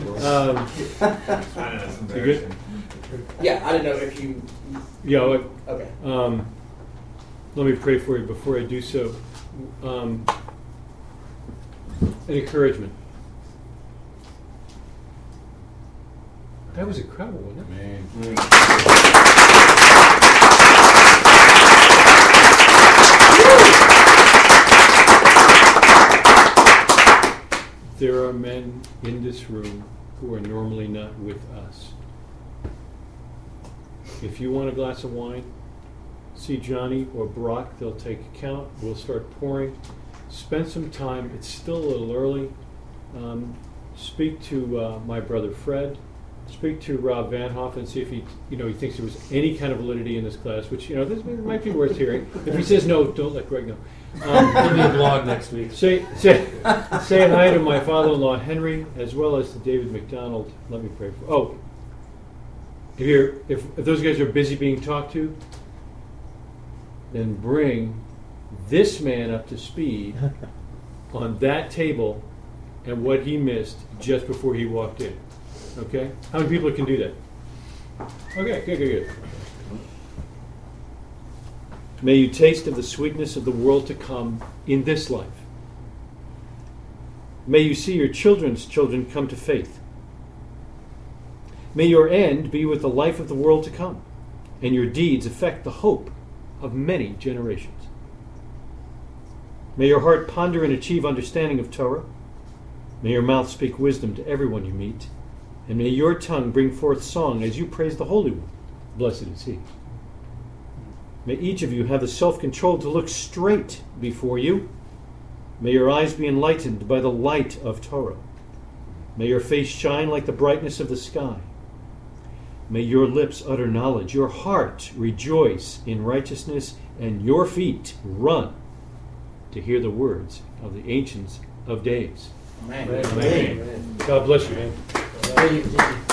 Um, That's you good? Yeah, I didn't know if you. Yeah. what- Okay. Um, let me pray for you before I do so. Um, an encouragement. That was incredible, wasn't it? Man. There are men in this room who are normally not with us. If you want a glass of wine, see Johnny or Brock, they'll take account. We'll start pouring. Spend some time. It's still a little early. Um, speak to uh, my brother Fred. Speak to Rob Van Hoff and see if he, you know, he thinks there was any kind of validity in this class. Which you know, this might be worth hearing. If he says no, don't let Greg know. Um, <laughs> Give me a blog next week. Say, say, say hi to my father-in-law Henry, as well as to David McDonald. Let me pray for. Oh, if you're, if, if those guys are busy being talked to, then bring this man up to speed <laughs> on that table and what he missed just before he walked in. Okay, how many people can do that? Okay, good, good, good. May you taste of the sweetness of the world to come in this life. May you see your children's children come to faith. May your end be with the life of the world to come, and your deeds affect the hope of many generations. May your heart ponder and achieve understanding of Torah. May your mouth speak wisdom to everyone you meet, and may your tongue bring forth song as you praise the Holy One. Blessed is He. May each of you have the self control to look straight before you. May your eyes be enlightened by the light of Torah. May your face shine like the brightness of the sky. May your lips utter knowledge, your heart rejoice in righteousness, and your feet run to hear the words of the ancients of days. Amen. Amen. God bless you, man. Hey,